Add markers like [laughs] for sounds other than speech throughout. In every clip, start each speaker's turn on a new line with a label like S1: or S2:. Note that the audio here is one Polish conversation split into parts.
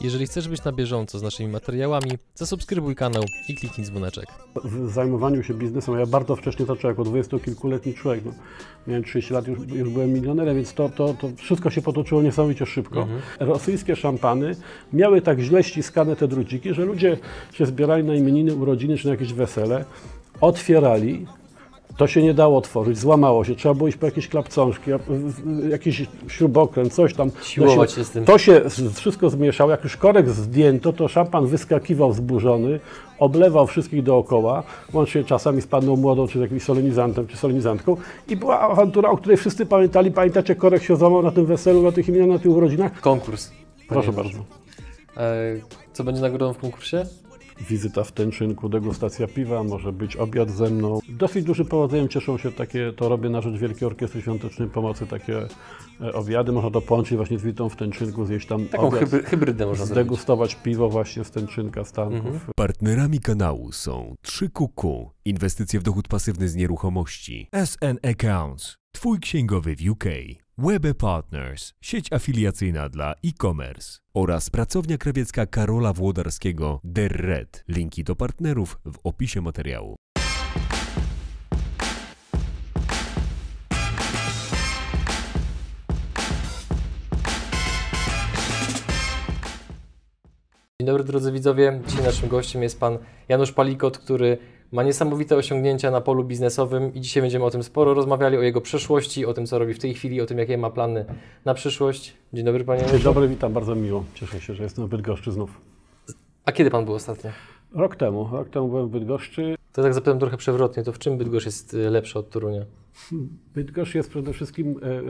S1: Jeżeli chcesz być na bieżąco z naszymi materiałami, zasubskrybuj kanał i kliknij dzwoneczek.
S2: W zajmowaniu się biznesem, ja bardzo wcześnie zacząłem, jako dwudziestokilkuletni człowiek, no, miałem 30 lat, już, już byłem milionerem, więc to, to, to wszystko się potoczyło niesamowicie szybko. Rosyjskie szampany miały tak źle ściskane te druciki, że ludzie się zbierali na imieniny, urodziny czy na jakieś wesele, otwierali, to się nie dało otworzyć, złamało się, trzeba było iść po jakieś klapcążki, jakiś śrubokręt, coś tam.
S1: Siłować się z tym.
S2: To się wszystko zmieszało, jak już korek zdjęto, to szampan wyskakiwał wzburzony, oblewał wszystkich dookoła, łącznie czasami z panną młodą, czy z jakimś solenizantem, czy solenizantką i była awantura, o której wszyscy pamiętali. Pamiętacie, korek się złamał na tym weselu, na tych imionach, na tych urodzinach?
S1: Konkurs.
S2: Proszę bardzo.
S1: E, co będzie nagrodą w konkursie?
S2: Wizyta w Tęczynku, degustacja piwa, może być obiad ze mną. Dosyć dużym powodzeniem cieszą się takie, to robię na rzecz Wielkiej Orkiestry Świątecznej Pomocy, takie e, obiady. Można to połączyć właśnie z wizytą w Tęczynku, zjeść tam
S1: Taką
S2: obiad,
S1: hybry, hybrydę można zrobić.
S2: zdegustować piwo właśnie z Tęczynka, z tanków.
S3: Partnerami kanału są 3QQ, inwestycje w dochód pasywny z nieruchomości, SN Accounts, Twój księgowy w UK, Webe Partners, sieć afiliacyjna dla e-commerce oraz pracownia krawiecka Karola Włodarskiego The Red. Linki do partnerów w opisie materiału.
S1: Dzień dobry drodzy widzowie. Dzisiaj naszym gościem jest pan Janusz Palikot, który ma niesamowite osiągnięcia na polu biznesowym i dzisiaj będziemy o tym sporo rozmawiali, o jego przeszłości, o tym co robi w tej chwili, o tym jakie ma plany na przyszłość. Dzień dobry panie
S2: Dzień dobry, witam, bardzo miło. Cieszę się, że jestem w Bydgoszczy znów.
S1: A kiedy pan był ostatnio?
S2: Rok temu, rok temu byłem w Bydgoszczy.
S1: To tak zapytam trochę przewrotnie, to w czym Bydgoszcz jest y, lepszy od Torunia?
S2: Bydgoszcz jest przede wszystkim e, e,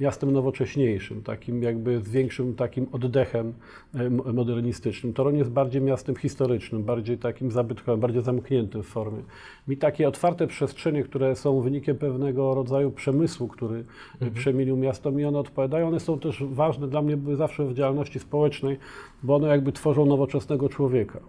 S2: miastem nowocześniejszym, takim jakby z większym takim oddechem e, mo- modernistycznym. Toruń jest bardziej miastem historycznym, bardziej takim zabytkowym, bardziej zamkniętym w formie. Mi takie otwarte przestrzenie, które są wynikiem pewnego rodzaju przemysłu, który e, przemienił miasto, mi one odpowiadają. One są też ważne dla mnie, były zawsze w działalności społecznej, bo one jakby tworzą nowoczesnego człowieka.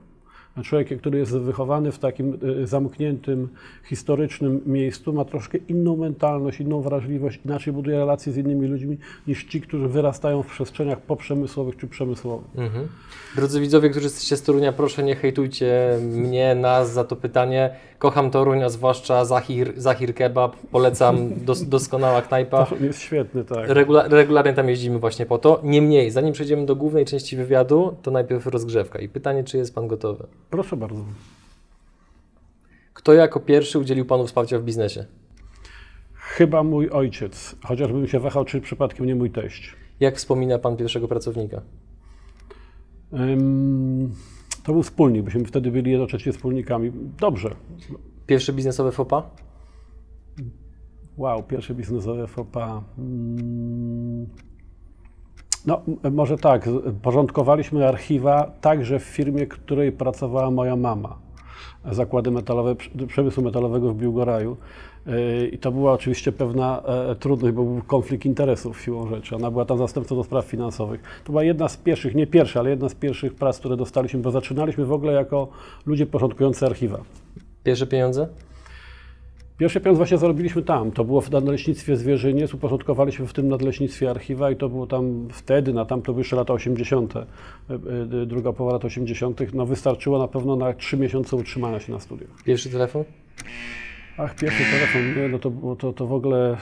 S2: Człowiek, który jest wychowany w takim e, zamkniętym, historycznym miejscu, ma troszkę inną mentalność, inną wrażliwość, inaczej buduje relacje z innymi ludźmi niż ci, którzy wyrastają w przestrzeniach poprzemysłowych czy przemysłowych.
S1: Mhm. Drodzy widzowie, którzy jesteście z Torunia, proszę nie hejtujcie mnie, nas za to pytanie. Kocham Toruń, a zwłaszcza Zahir, Zahir Kebab. Polecam, dos, [laughs] doskonała knajpa.
S2: To jest świetny, tak.
S1: Regula, regularnie tam jeździmy właśnie po to. Niemniej, zanim przejdziemy do głównej części wywiadu, to najpierw rozgrzewka. I pytanie, czy jest Pan gotowy?
S2: Proszę bardzo.
S1: Kto jako pierwszy udzielił Panu wsparcia w biznesie?
S2: Chyba mój ojciec, chociażbym się wahał, czy przypadkiem nie mój teść.
S1: Jak wspomina Pan pierwszego pracownika?
S2: Ym, to był wspólnik, byśmy wtedy byli jednocześnie wspólnikami. Dobrze.
S1: Pierwszy biznesowy fopa?
S2: Wow, pierwsze biznesowe FOPA. Mm. No, może tak, porządkowaliśmy archiwa także w firmie, w której pracowała moja mama. Zakłady metalowe, przemysłu metalowego w Biłgoraju. Yy, I to była oczywiście pewna e, trudność, bo był konflikt interesów siłą rzeczy. Ona była tam zastępcą do spraw finansowych. To była jedna z pierwszych, nie pierwsza, ale jedna z pierwszych prac, które dostaliśmy, bo zaczynaliśmy w ogóle jako ludzie porządkujący archiwa.
S1: Pierwsze pieniądze?
S2: Pierwszy pieniądz właśnie zarobiliśmy tam. To było w nadleśnictwie Zwierzyniec. Uporządkowaliśmy w tym nadleśnictwie archiwa i to było tam wtedy, na tamto wyższe lata 80., e, e, druga połowa lat 80., no wystarczyło na pewno na trzy miesiące utrzymania się na studiach.
S1: Pierwszy telefon?
S2: Ach, pierwszy telefon, nie, no to, to, to w ogóle y,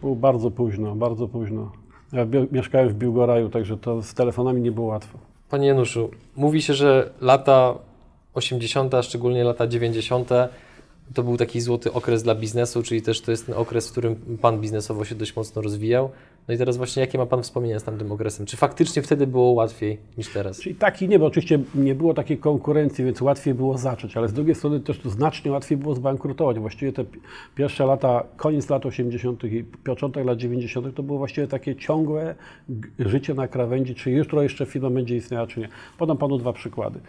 S2: było bardzo późno, bardzo późno. Ja mieszkałem w Biłgoraju, także to z telefonami nie było łatwo.
S1: Panie Januszu, mówi się, że lata 80., a szczególnie lata 90., to był taki złoty okres dla biznesu, czyli też to jest ten okres, w którym Pan biznesowo się dość mocno rozwijał. No i teraz właśnie jakie ma Pan wspomnienia z tamtym okresem? Czy faktycznie wtedy było łatwiej niż teraz?
S2: Czyli tak i nie, bo oczywiście nie było takiej konkurencji, więc łatwiej było zacząć, ale z drugiej strony też to znacznie łatwiej było zbankrutować. Właściwie te pi- pierwsze lata, koniec lat 80. i początek lat 90. to było właściwie takie ciągłe życie na krawędzi, czy jutro jeszcze firma będzie istniała, czy nie. Podam Panu dwa przykłady.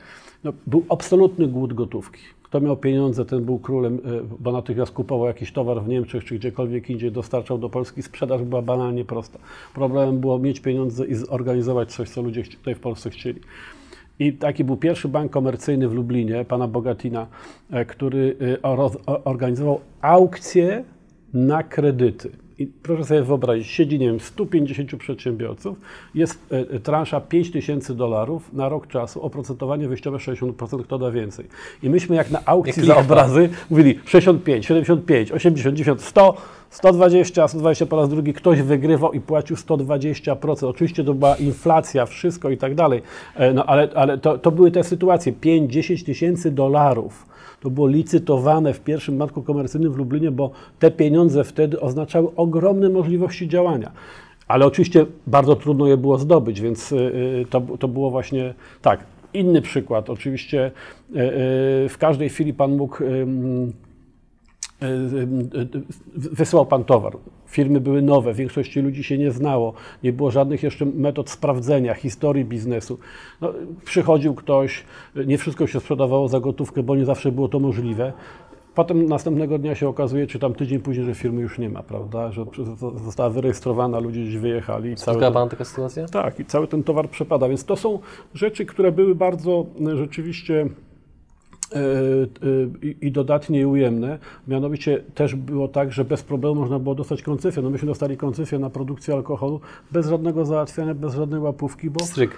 S2: No, był absolutny głód gotówki. Kto miał pieniądze, ten był królem, y, bo natychmiast kupował jakiś towar w Niemczech czy gdziekolwiek indziej, dostarczał do Polski. Sprzedaż była banalnie prosta. Problemem było mieć pieniądze i zorganizować coś, co ludzie tutaj w Polsce chcieli. I taki był pierwszy bank komercyjny w Lublinie, pana Bogatina, e, który e, organizował aukcje na kredyty. I proszę sobie wyobrazić, siedzi, nie wiem, 150 przedsiębiorców, jest e, e, transza 5 tysięcy dolarów na rok czasu, oprocentowanie wyjściowe 60%, kto da więcej. I myśmy jak na aukcji
S1: Jak
S2: za obrazy mówili 65, 75, 80, 90, 100, 120, 120 po raz drugi, ktoś wygrywał i płacił 120%. Oczywiście to była inflacja, wszystko i tak dalej, E, no ale, ale to, to były te sytuacje, 5-10 tysięcy dolarów. To było licytowane w pierwszym banku komercyjnym w Lublinie, bo te pieniądze wtedy oznaczały ogromne możliwości działania. Ale oczywiście bardzo trudno je było zdobyć, więc y, y, to, to było właśnie tak. Inny przykład, oczywiście y, w każdej chwili Pan mógł wysłał Pan towar. Firmy były nowe, większości ludzi się nie znało, nie było żadnych jeszcze metod sprawdzenia, historii biznesu. No, przychodził ktoś, nie wszystko się sprzedawało za gotówkę, bo nie zawsze było to możliwe. Potem następnego dnia się okazuje, czy tam tydzień później, że firmy już nie ma, prawda? Że została wyrejestrowana, ludzie gdzieś wyjechali.
S1: Spotkała
S2: ten-
S1: Pan taka sytuacja?
S2: tak, i cały ten towar przepada. Więc to są rzeczy, które były bardzo e, rzeczywiście e, e, i- i dodatnie i ujemne. Mianowicie też było tak, że bez problemu można było dostać koncesję. No myśmy dostali koncesję na produkcję alkoholu bez żadnego załatwiania, bez żadnej łapówki, bo
S1: Stryk.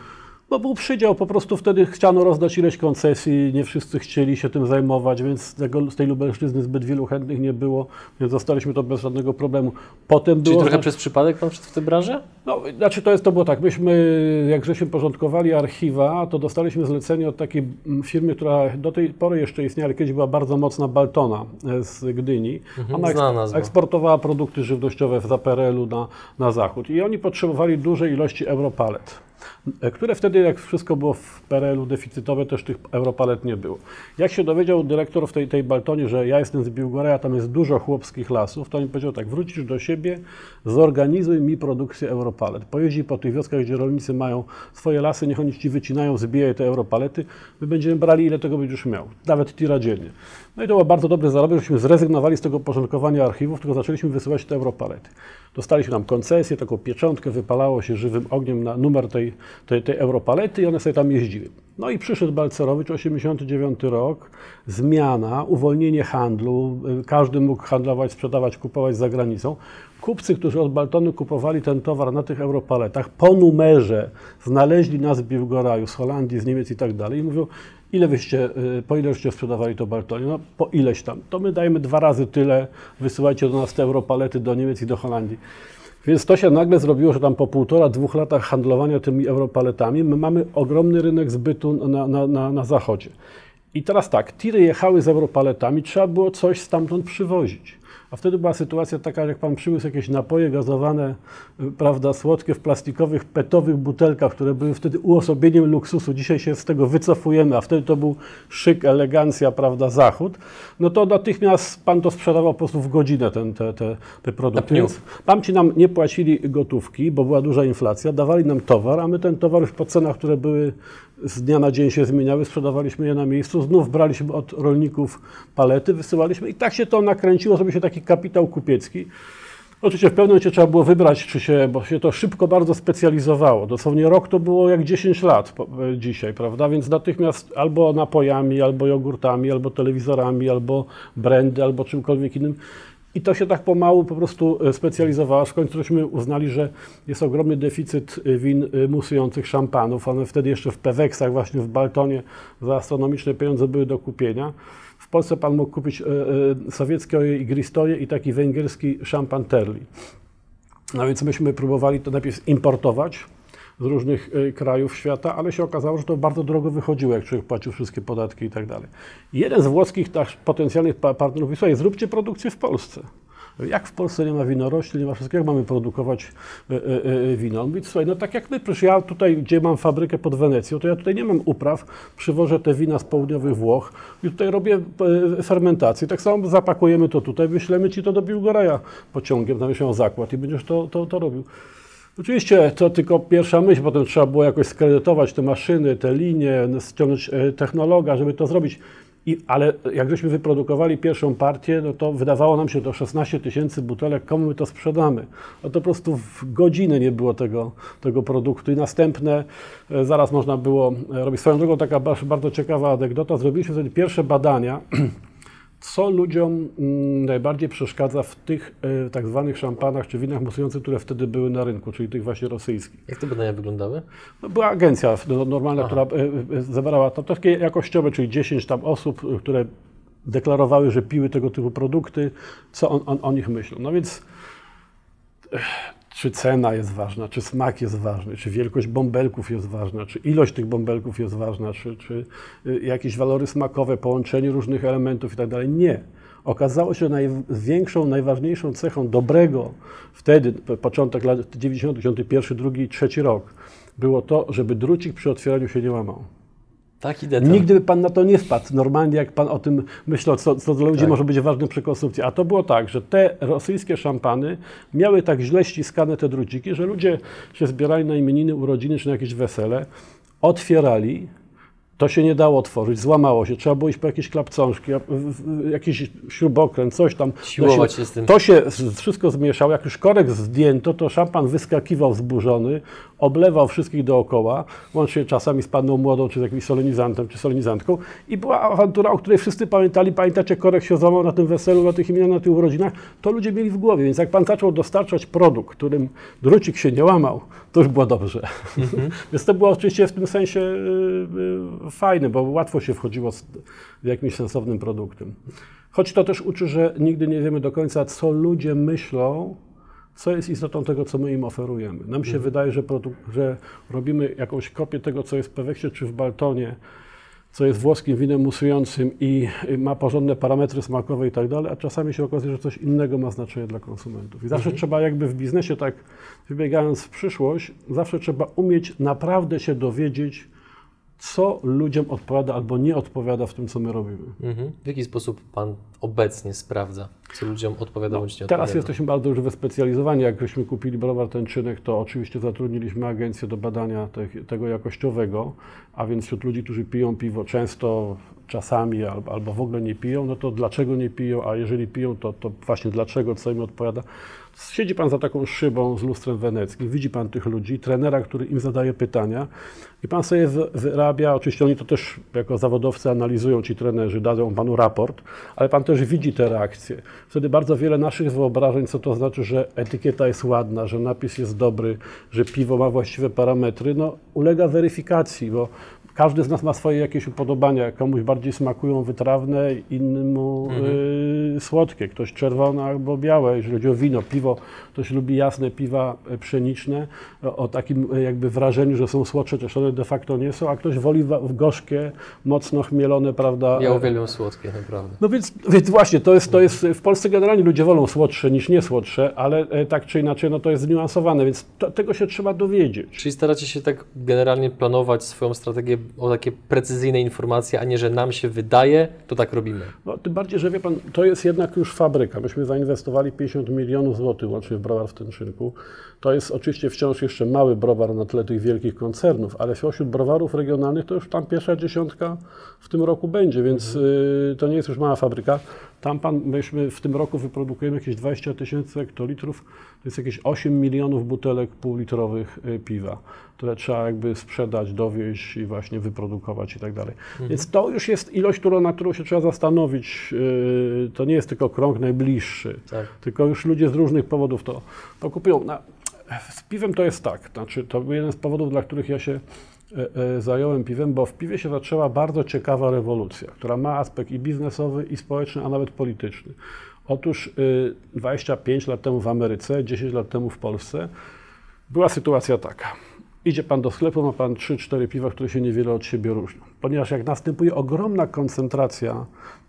S2: Bo był przydział, po prostu wtedy chciano rozdać ileś koncesji, nie wszyscy chcieli się tym zajmować, więc tego, z tej Lubelszczyzny zbyt wielu chętnych nie było, więc dostaliśmy to bez żadnego problemu. Potem
S1: Czyli
S2: było...
S1: trochę przez przypadek Pan wszedł w tę branżę?
S2: no, znaczy to jest, to było tak, myśmy, jak żeśmy porządkowali archiwa, to dostaliśmy zlecenie od takiej firmy, która do tej pory jeszcze istniała, ale kiedyś była bardzo mocna, Baltona e, z Gdyni. Ona
S1: Mhm, nazwa.
S2: eksportowała produkty żywnościowe za PRL-u na, na zachód i oni potrzebowali dużej ilości europalet, które wtedy, jak wszystko było w PRL-u deficytowe, też tych europalet nie było. Jak się dowiedział dyrektor w tej, tej Baltonie, że ja jestem z Biłgoraja, tam jest dużo chłopskich lasów, to on mi powiedział tak, wrócisz do siebie, zorganizuj mi produkcję europalet. Pojeździ po tych wioskach, gdzie rolnicy mają swoje lasy, niech oni ci wycinają, zbijaj te europalety, my będziemy brali ile tego będziesz miał, nawet tira dziennie. No i to był bardzo dobry zarobek, żeśmy zrezygnowali z tego porządkowania archiwów, tylko zaczęliśmy wysyłać te europalety. Dostaliśmy tam koncesję, taką pieczątkę, wypalało się żywym ogniem na numer tej, tej, tej europalety i one sobie tam jeździły. No i przyszedł Balcerowicz, 89 rok, zmiana, uwolnienie handlu, y, każdy mógł handlować, sprzedawać, kupować za granicą. Kupcy, którzy od Baltony kupowali ten towar na tych europaletach, po numerze znaleźli nas w Biłgoraju, z Holandii, z Niemiec i tak dalej i mówią, ile wyście, y, po ile żeście sprzedawali to Baltonie? No po ileś tam. To my dajemy dwa razy tyle, wysyłajcie do nas te europalety do Niemiec i do Holandii. Więc to się nagle zrobiło, że tam po półtora, dwóch latach handlowania tymi europaletami my mamy ogromny rynek zbytu na, na, na, na zachodzie. I teraz tak, tiry jechały z europaletami, trzeba było coś stamtąd przywozić. A wtedy była sytuacja taka, jak pan przywiózł jakieś napoje gazowane, y, prawda, słodkie w plastikowych, petowych butelkach, które były wtedy uosobieniem luksusu. Dzisiaj się z tego wycofujemy, a wtedy to był szyk, elegancja, prawda, zachód. No to natychmiast pan to sprzedawał po prostu w godzinę ten, te, te, te produkty. Więc Pamci nam nie płacili gotówki, bo była duża inflacja, dawali nam towar, a my ten towar już po cenach, które były z dnia na dzień się zmieniały, sprzedawaliśmy je na miejscu, znów braliśmy od rolników palety, wysyłaliśmy i tak się to nakręciło, zrobił się taki kapitał kupiecki. Oczywiście w pewnym momencie trzeba było wybrać, czy się, bo się to szybko bardzo specjalizowało. Dosłownie rok to było jak 10 lat e, dzisiaj, prawda? Więc natychmiast albo napojami, albo jogurtami, albo telewizorami, albo brandy, albo czymkolwiek innym. I to się tak pomału po prostu e, specjalizowało, w końcu żeśmy uznali, że jest ogromny deficyt e, win e, musujących szampanów. One wtedy jeszcze w Peweksach, właśnie w Baltonie za astronomiczne pieniądze były do kupienia. W Polsce pan mógł kupić e, e, sowieckie igristoje i taki węgierski szampan Terli. No więc myśmy próbowali to najpierw importować z różnych e, krajów świata, ale się okazało, że to bardzo drogo wychodziło, jak człowiek płacił wszystkie podatki i tak dalej. Jeden z włoskich nasz potencjalnych pa- partnerów mówi, słuchaj, zróbcie produkcję w Polsce. Jak w Polsce nie ma winorośli, nie ma wszystkiego, mamy produkować e, e, wino? Mówi, słuchaj, no tak jak my, przecież ja tutaj, gdzie mam fabrykę pod Wenecją, to ja tutaj nie mam upraw, przywożę te wina z południowych Włoch i tutaj robię fermentację. Tak samo zapakujemy to tutaj, wyślemy ci to do Biłgoraja pociągiem, tam się zakład i będziesz to, to, to robił. Oczywiście to tylko pierwsza myśl, potem trzeba było jakoś skredytować te maszyny, te linie, ściągnąć e, technologa, żeby to zrobić. I, ale jak żeśmy wyprodukowali pierwszą partię, no to wydawało nam się to 16 tysięcy butelek, komu my to sprzedamy? No to po prostu w godzinę nie było tego, tego produktu. I następne, e, zaraz można było e, robić. Swoją drogą taka ba- bardzo ciekawa anegdota, zrobiliśmy wtedy pierwsze badania [clears throat] co ludziom mm, najbardziej przeszkadza w tych e, tak zwanych szampanach czy winach musujących, które wtedy były na rynku, czyli tych właśnie rosyjskich.
S1: Jak te badania wyglądały?
S2: No, była agencja no, normalna,
S1: Aha.
S2: która e, e, zabrała to takie jakościowe, czyli 10 tam osób, które deklarowały, że piły tego typu produkty, co on, on, o nich myślą. No więc czy cena jest ważna, czy smak jest ważny, czy wielkość bąbelków jest ważna, czy ilość tych bąbelków jest ważna, czy, czy y, jakieś walory smakowe, połączenie różnych elementów i tak. Nie. Okazało się, że największą, najważniejszą cechą dobrego wtedy, po- początek lat 90., 91, drugi, trzeci rok, było to, żeby drucik przy otwieraniu się nie łamał.
S1: Taki detal.
S2: Nigdy by pan na to nie wpadł. Normalnie, jak pan o tym myślał, co, co dla ludzi
S1: Tak.
S2: może być ważne przy konsumpcji. A to było tak, że te rosyjskie szampany miały tak źle ściskane te druciki, że ludzie się zbierali na imieniny, urodziny czy na jakieś wesele, otwierali. To się nie dało otworzyć, złamało się, trzeba było iść po jakieś klapcążki, jakiś śrubokręt, coś tam.
S1: Siłować się z tym.
S2: To się wszystko zmieszało. Jak już korek zdjęto, to szampan wyskakiwał wzburzony, oblewał wszystkich dookoła, łącznie czasami z panną młodą, czy z jakimś solenizantem, czy solenizantką. I była awantura, o której wszyscy pamiętali. Pamiętacie, korek się złamał na tym weselu, na tych imionach, na tych urodzinach. To ludzie mieli w głowie. Więc jak pan zaczął dostarczać produkt, którym drucik się nie łamał, to już było dobrze. [laughs] Więc to było oczywiście w tym sensie y, y, fajne, bo łatwo się wchodziło z jakimś sensownym produktem. Choć to też uczy, że nigdy nie wiemy do końca, co ludzie myślą, co jest istotą tego, co my im oferujemy. Nam się wydaje, że, że robimy jakąś kopię tego, co jest w Peweksie czy w Baltonie, co jest włoskim winem musującym i ma porządne parametry smakowe i tak dalej, a czasami się okazuje, że coś innego ma znaczenie dla konsumentów. I zawsze trzeba jakby w biznesie, tak wybiegając w przyszłość, zawsze trzeba umieć naprawdę się dowiedzieć, co ludziom odpowiada albo nie odpowiada w tym, co my robimy.
S1: Mhm. W jaki sposób Pan obecnie sprawdza, co ludziom odpowiada bądź nie
S2: No, Teraz
S1: odpowiada?
S2: jesteśmy bardzo już wyspecjalizowani. Jak żeśmy kupili browar tęczynek, to oczywiście zatrudniliśmy agencję do badania tych, tego jakościowego, a więc wśród ludzi, którzy piją piwo często, czasami albo, albo w ogóle nie piją, no to dlaczego nie piją, a jeżeli piją, to, to właśnie dlaczego, co im odpowiada. Siedzi Pan za taką szybą z lustrem weneckim, widzi Pan tych ludzi, trenera, który im zadaje pytania i Pan sobie wy- wyrabia, oczywiście oni to też jako zawodowcy analizują, ci trenerzy, dadzą Panu raport, ale Pan też widzi te reakcje. Wtedy bardzo wiele naszych wyobrażeń, co to znaczy, że etykieta jest ładna, że napis jest dobry, że piwo ma właściwe parametry, no ulega weryfikacji, bo każdy z nas ma swoje jakieś upodobania. Komuś bardziej smakują wytrawne, innemu y, słodkie. Ktoś czerwone albo białe. Jeżeli chodzi o wino, piwo, ktoś lubi jasne piwa e, pszeniczne o, o takim e, jakby wrażeniu, że są słodsze, też one de facto nie są, a ktoś woli gorzkie, mocno chmielone, prawda?
S1: Ja
S2: e,
S1: uwielbiam słodkie, naprawdę.
S2: no więc, więc właśnie, to jest, to jest, w Polsce generalnie ludzie wolą słodsze niż nie słodsze, ale e, tak czy inaczej, no to jest zniuansowane, więc to, tego się trzeba dowiedzieć.
S1: Czyli staracie się tak generalnie planować swoją strategię o takie precyzyjne informacje, a nie, że nam się wydaje, to tak robimy.
S2: No, tym bardziej, że wie pan, to jest jednak już fabryka. Myśmy zainwestowali 50 milionów złotych łącznie w browar w Tęczynku. To jest oczywiście wciąż jeszcze mały browar na tle tych wielkich koncernów, ale wśród browarów regionalnych to już tam pierwsza dziesiątka w tym roku będzie, więc y, to nie jest już mała fabryka. Tam pan, myśmy w tym roku wyprodukujemy jakieś 20 tysięcy hektolitrów, to jest jakieś 8 milionów butelek półlitrowych y, piwa, które trzeba jakby sprzedać, dowieść i właśnie wyprodukować i tak dalej. Więc to już jest ilość, którą, na którą się trzeba zastanowić. y, To nie jest tylko krąg najbliższy,
S1: Tak.
S2: tylko już ludzie z różnych powodów to, to kupują. Na, z piwem to jest tak, znaczy to był jeden z powodów, dla których ja się zająłem piwem, bo w piwie się zaczęła bardzo ciekawa rewolucja, która ma aspekt i biznesowy, i społeczny, a nawet polityczny. Otóż y, 25 lat temu w Ameryce, 10 lat temu w Polsce była sytuacja taka. Idzie pan do sklepu, ma pan 3-4 piwa, które się niewiele od siebie różnią. Ponieważ jak następuje ogromna koncentracja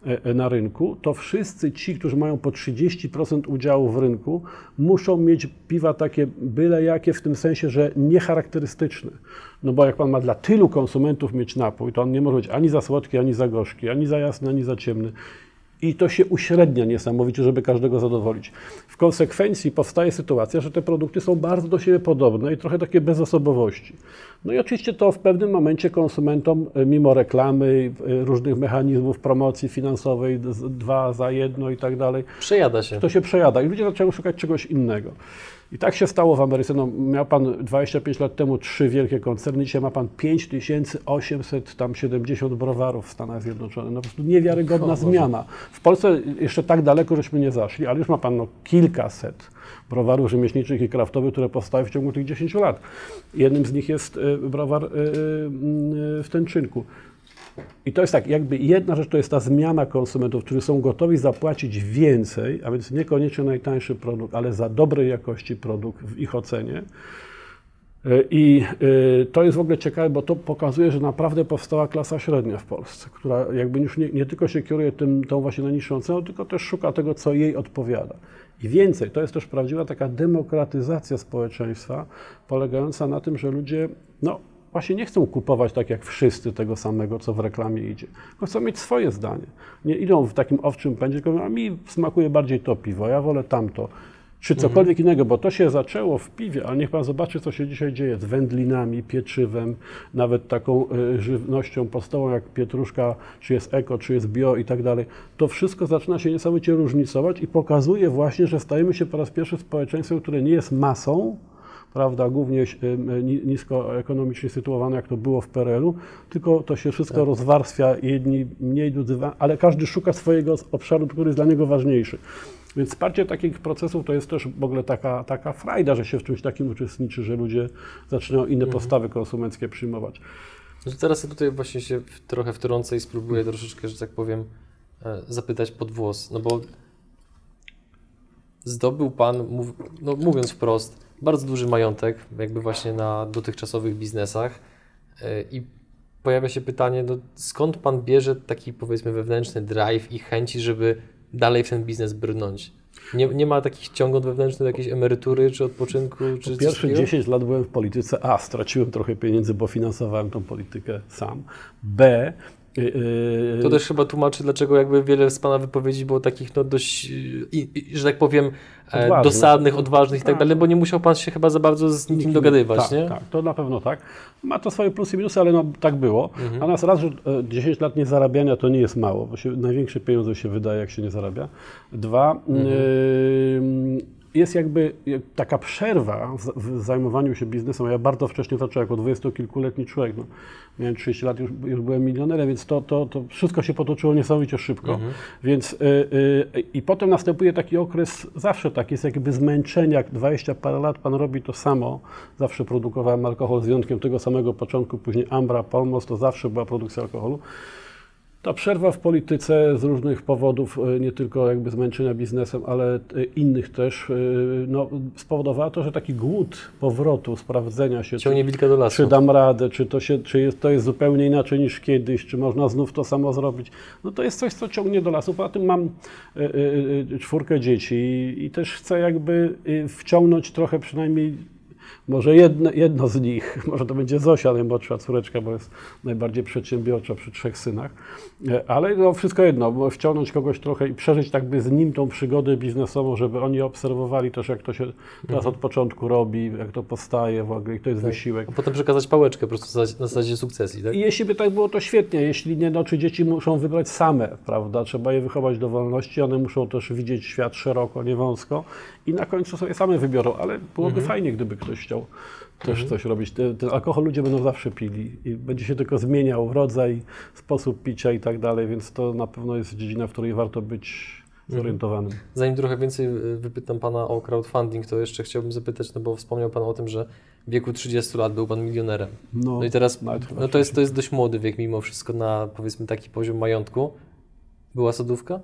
S2: e, e, na rynku, to wszyscy ci, którzy mają po 30% udziału w rynku, muszą mieć piwa takie byle jakie, w tym sensie, że niecharakterystyczne. No bo jak pan ma dla tylu konsumentów mieć napój, to on nie może być ani za słodki, ani za gorzki, ani za jasny, ani za ciemny. I to się uśrednia niesamowicie, żeby każdego zadowolić. W konsekwencji powstaje sytuacja, że te produkty są bardzo do siebie podobne i trochę takie bez osobowości. No i oczywiście to w pewnym momencie konsumentom, e, mimo reklamy, e, różnych mechanizmów promocji finansowej, dwa za jedno i tak dalej,
S1: Przejada się.
S2: to się przejada i ludzie zaczęły szukać czegoś innego. I tak się stało w Ameryce. No, miał pan 25 lat temu trzy wielkie koncerny, dzisiaj ma pan 5870 browarów w Stanach Zjednoczonych. No po prostu niewiarygodna
S1: O
S2: zmiana. W Polsce jeszcze tak daleko żeśmy nie zaszli, ale już ma pan no, kilkaset browarów rzemieślniczych i kraftowych, które powstały w ciągu tych 10 lat. Jednym z nich jest y, browar y, y, w Tęczynku. I to jest tak, jakby jedna rzecz to jest ta zmiana konsumentów, którzy są gotowi zapłacić więcej, a więc niekoniecznie najtańszy produkt, ale za dobrej jakości produkt w ich ocenie. Y, I y, to jest w ogóle ciekawe, bo to pokazuje, że naprawdę powstała klasa średnia w Polsce, która jakby już nie, nie tylko się kieruje tym, tą właśnie najniższą ceną, tylko też szuka tego, co jej odpowiada. I więcej, to jest też prawdziwa taka demokratyzacja społeczeństwa, polegająca na tym, że ludzie, no właśnie nie chcą kupować tak jak wszyscy tego samego, co w reklamie idzie, chcą mieć swoje zdanie. Nie idą w takim owczym pędzie, tylko mówią, a mi smakuje bardziej to piwo, ja wolę tamto czy cokolwiek innego, bo to się zaczęło w piwie, ale niech pan zobaczy, co się dzisiaj dzieje z wędlinami, pieczywem, nawet taką y, żywnością podstawową jak pietruszka, czy jest eko, czy jest bio i tak dalej. To wszystko zaczyna się niesamowicie różnicować i pokazuje właśnie, że stajemy się po raz pierwszy społeczeństwem, które nie jest masą, prawda, głównie y, ni- nisko ekonomicznie sytuowane, jak to było w PRL-u, tylko to się wszystko rozwarstwia, jedni mniej, drudzy, ale każdy szuka swojego obszaru, który jest dla niego ważniejszy. Więc wsparcie takich procesów to jest też w ogóle taka, taka frajda, że się w czymś takim uczestniczy, że ludzie zaczynają inne postawy konsumenckie przyjmować.
S1: To teraz ja tutaj właśnie się trochę wtrącę i spróbuję troszeczkę, że tak powiem, e, zapytać pod włos. No bo zdobył Pan, no mówiąc wprost, bardzo duży majątek, jakby właśnie na dotychczasowych biznesach e, i pojawia się pytanie, no skąd Pan bierze taki powiedzmy wewnętrzny drive i chęci, żeby dalej w ten biznes brnąć? Nie, nie ma takich ciągot wewnętrznych jakiejś emerytury, czy odpoczynku, czy
S2: Pierwsze
S1: takiego?
S2: 10 lat byłem w polityce. A, straciłem trochę pieniędzy, bo finansowałem tą politykę sam. B, y, y,
S1: To też chyba tłumaczy, dlaczego jakby wiele z Pana wypowiedzi było takich, no dość, i, i, że tak powiem, e, dosadnych, odważnych i tak
S2: Tak.
S1: dalej, bo nie musiał Pan się chyba za bardzo z nikim dogadywać,
S2: tak,
S1: nie?
S2: Tak, to na pewno tak. Ma to swoje plusy i minusy, ale no, tak było.
S1: Mhm.
S2: Natomiast raz, że e, 10 lat niezarabiania to nie jest mało, bo się, największe pieniądze się wydaje, jak się nie zarabia. Dwa,
S1: Mhm.
S2: y, jest jakby jak taka przerwa w, zajmowaniu się biznesem. Ja bardzo wcześnie zacząłem, jako dwudziestokilkuletni człowiek. No, miałem 30 lat, już, już byłem milionerem, więc to, to, to wszystko się potoczyło niesamowicie szybko. Więc y, y, i potem następuje taki okres, zawsze tak jest jakby zmęczenia, jak 20 parę lat pan robi to samo. Zawsze produkowałem alkohol z wyjątkiem tego samego początku, później Ambra, Polmos, to zawsze była produkcja alkoholu. Ta przerwa w polityce z różnych powodów, e, nie tylko jakby zmęczenia biznesem, ale e, innych też, e, no, spowodowała to, że taki głód powrotu, sprawdzenia się, czy,
S1: Ciągnie wilka do lasu.
S2: czy dam radę, czy, to, się, czy jest, to jest zupełnie inaczej niż kiedyś, czy można znów to samo zrobić. No to jest coś, co ciągnie do lasu. Poza tym mam czwórkę dzieci i, i też chcę jakby wciągnąć trochę przynajmniej może jedno, jedno z nich, [laughs] może to będzie Zosia, najmłodsza córeczka, bo jest najbardziej przedsiębiorcza przy trzech synach, E, ale no wszystko jedno, wciągnąć kogoś trochę i przeżyć tak by z nim tą przygodę biznesową, żeby oni obserwowali też, jak to się teraz od początku robi, jak to powstaje w ogóle, i to jest wysiłek.
S1: A potem przekazać pałeczkę po prostu na zasadzie sukcesji, tak?
S2: I jeśli by tak było, to świetnie. Jeśli nie, no czy dzieci muszą wybrać same, prawda? Trzeba je wychować do wolności, one muszą też widzieć świat szeroko, nie wąsko i na końcu sobie same wybiorą, ale byłoby fajnie, gdyby ktoś chciał też coś robić. Ten, ten alkohol ludzie będą zawsze pili i będzie się tylko zmieniał rodzaj, sposób picia i tak dalej, więc to na pewno jest dziedzina, w której warto być zorientowanym.
S1: Zanim trochę więcej y, wypytam Pana o crowdfunding, to jeszcze chciałbym zapytać, no bo wspomniał Pan o tym, że w wieku 30 lat był Pan milionerem.
S2: No,
S1: No i teraz, no to jest, to jest dość młody wiek mimo wszystko na powiedzmy taki poziom majątku. Była sodówka?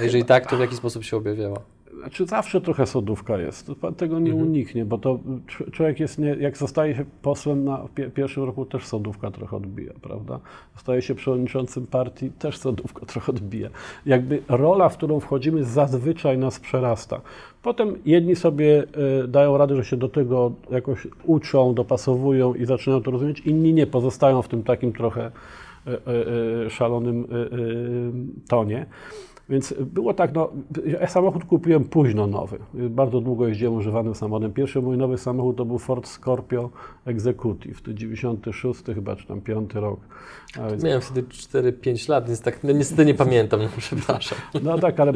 S1: Jeżeli tak, to w jaki sposób się objawiała?
S2: Znaczy zawsze trochę sodówka jest, pan tego nie uniknie, bo to cz- człowiek jest, nie, jak zostaje się posłem na pie- pierwszym roku, też sodówka trochę odbija, prawda? Zostaje się przewodniczącym partii, też sodówka [laughs] trochę odbija. Jakby rola, w którą wchodzimy zazwyczaj nas przerasta. Potem jedni sobie e, dają radę, że się do tego jakoś uczą, dopasowują i zaczynają to rozumieć, inni nie, pozostają w tym takim trochę e, e, szalonym tonie. Więc było tak, no, ja samochód kupiłem późno nowy. Bardzo długo jeździłem używanym samochodem. Pierwszy mój nowy samochód to był Ford Scorpio Executive, to 96 chyba, czy tam 5 rok.
S1: Więc... Miałem wtedy 4-5 lat, więc tak no, niestety nie pamiętam, no, przepraszam.
S2: No tak, ale,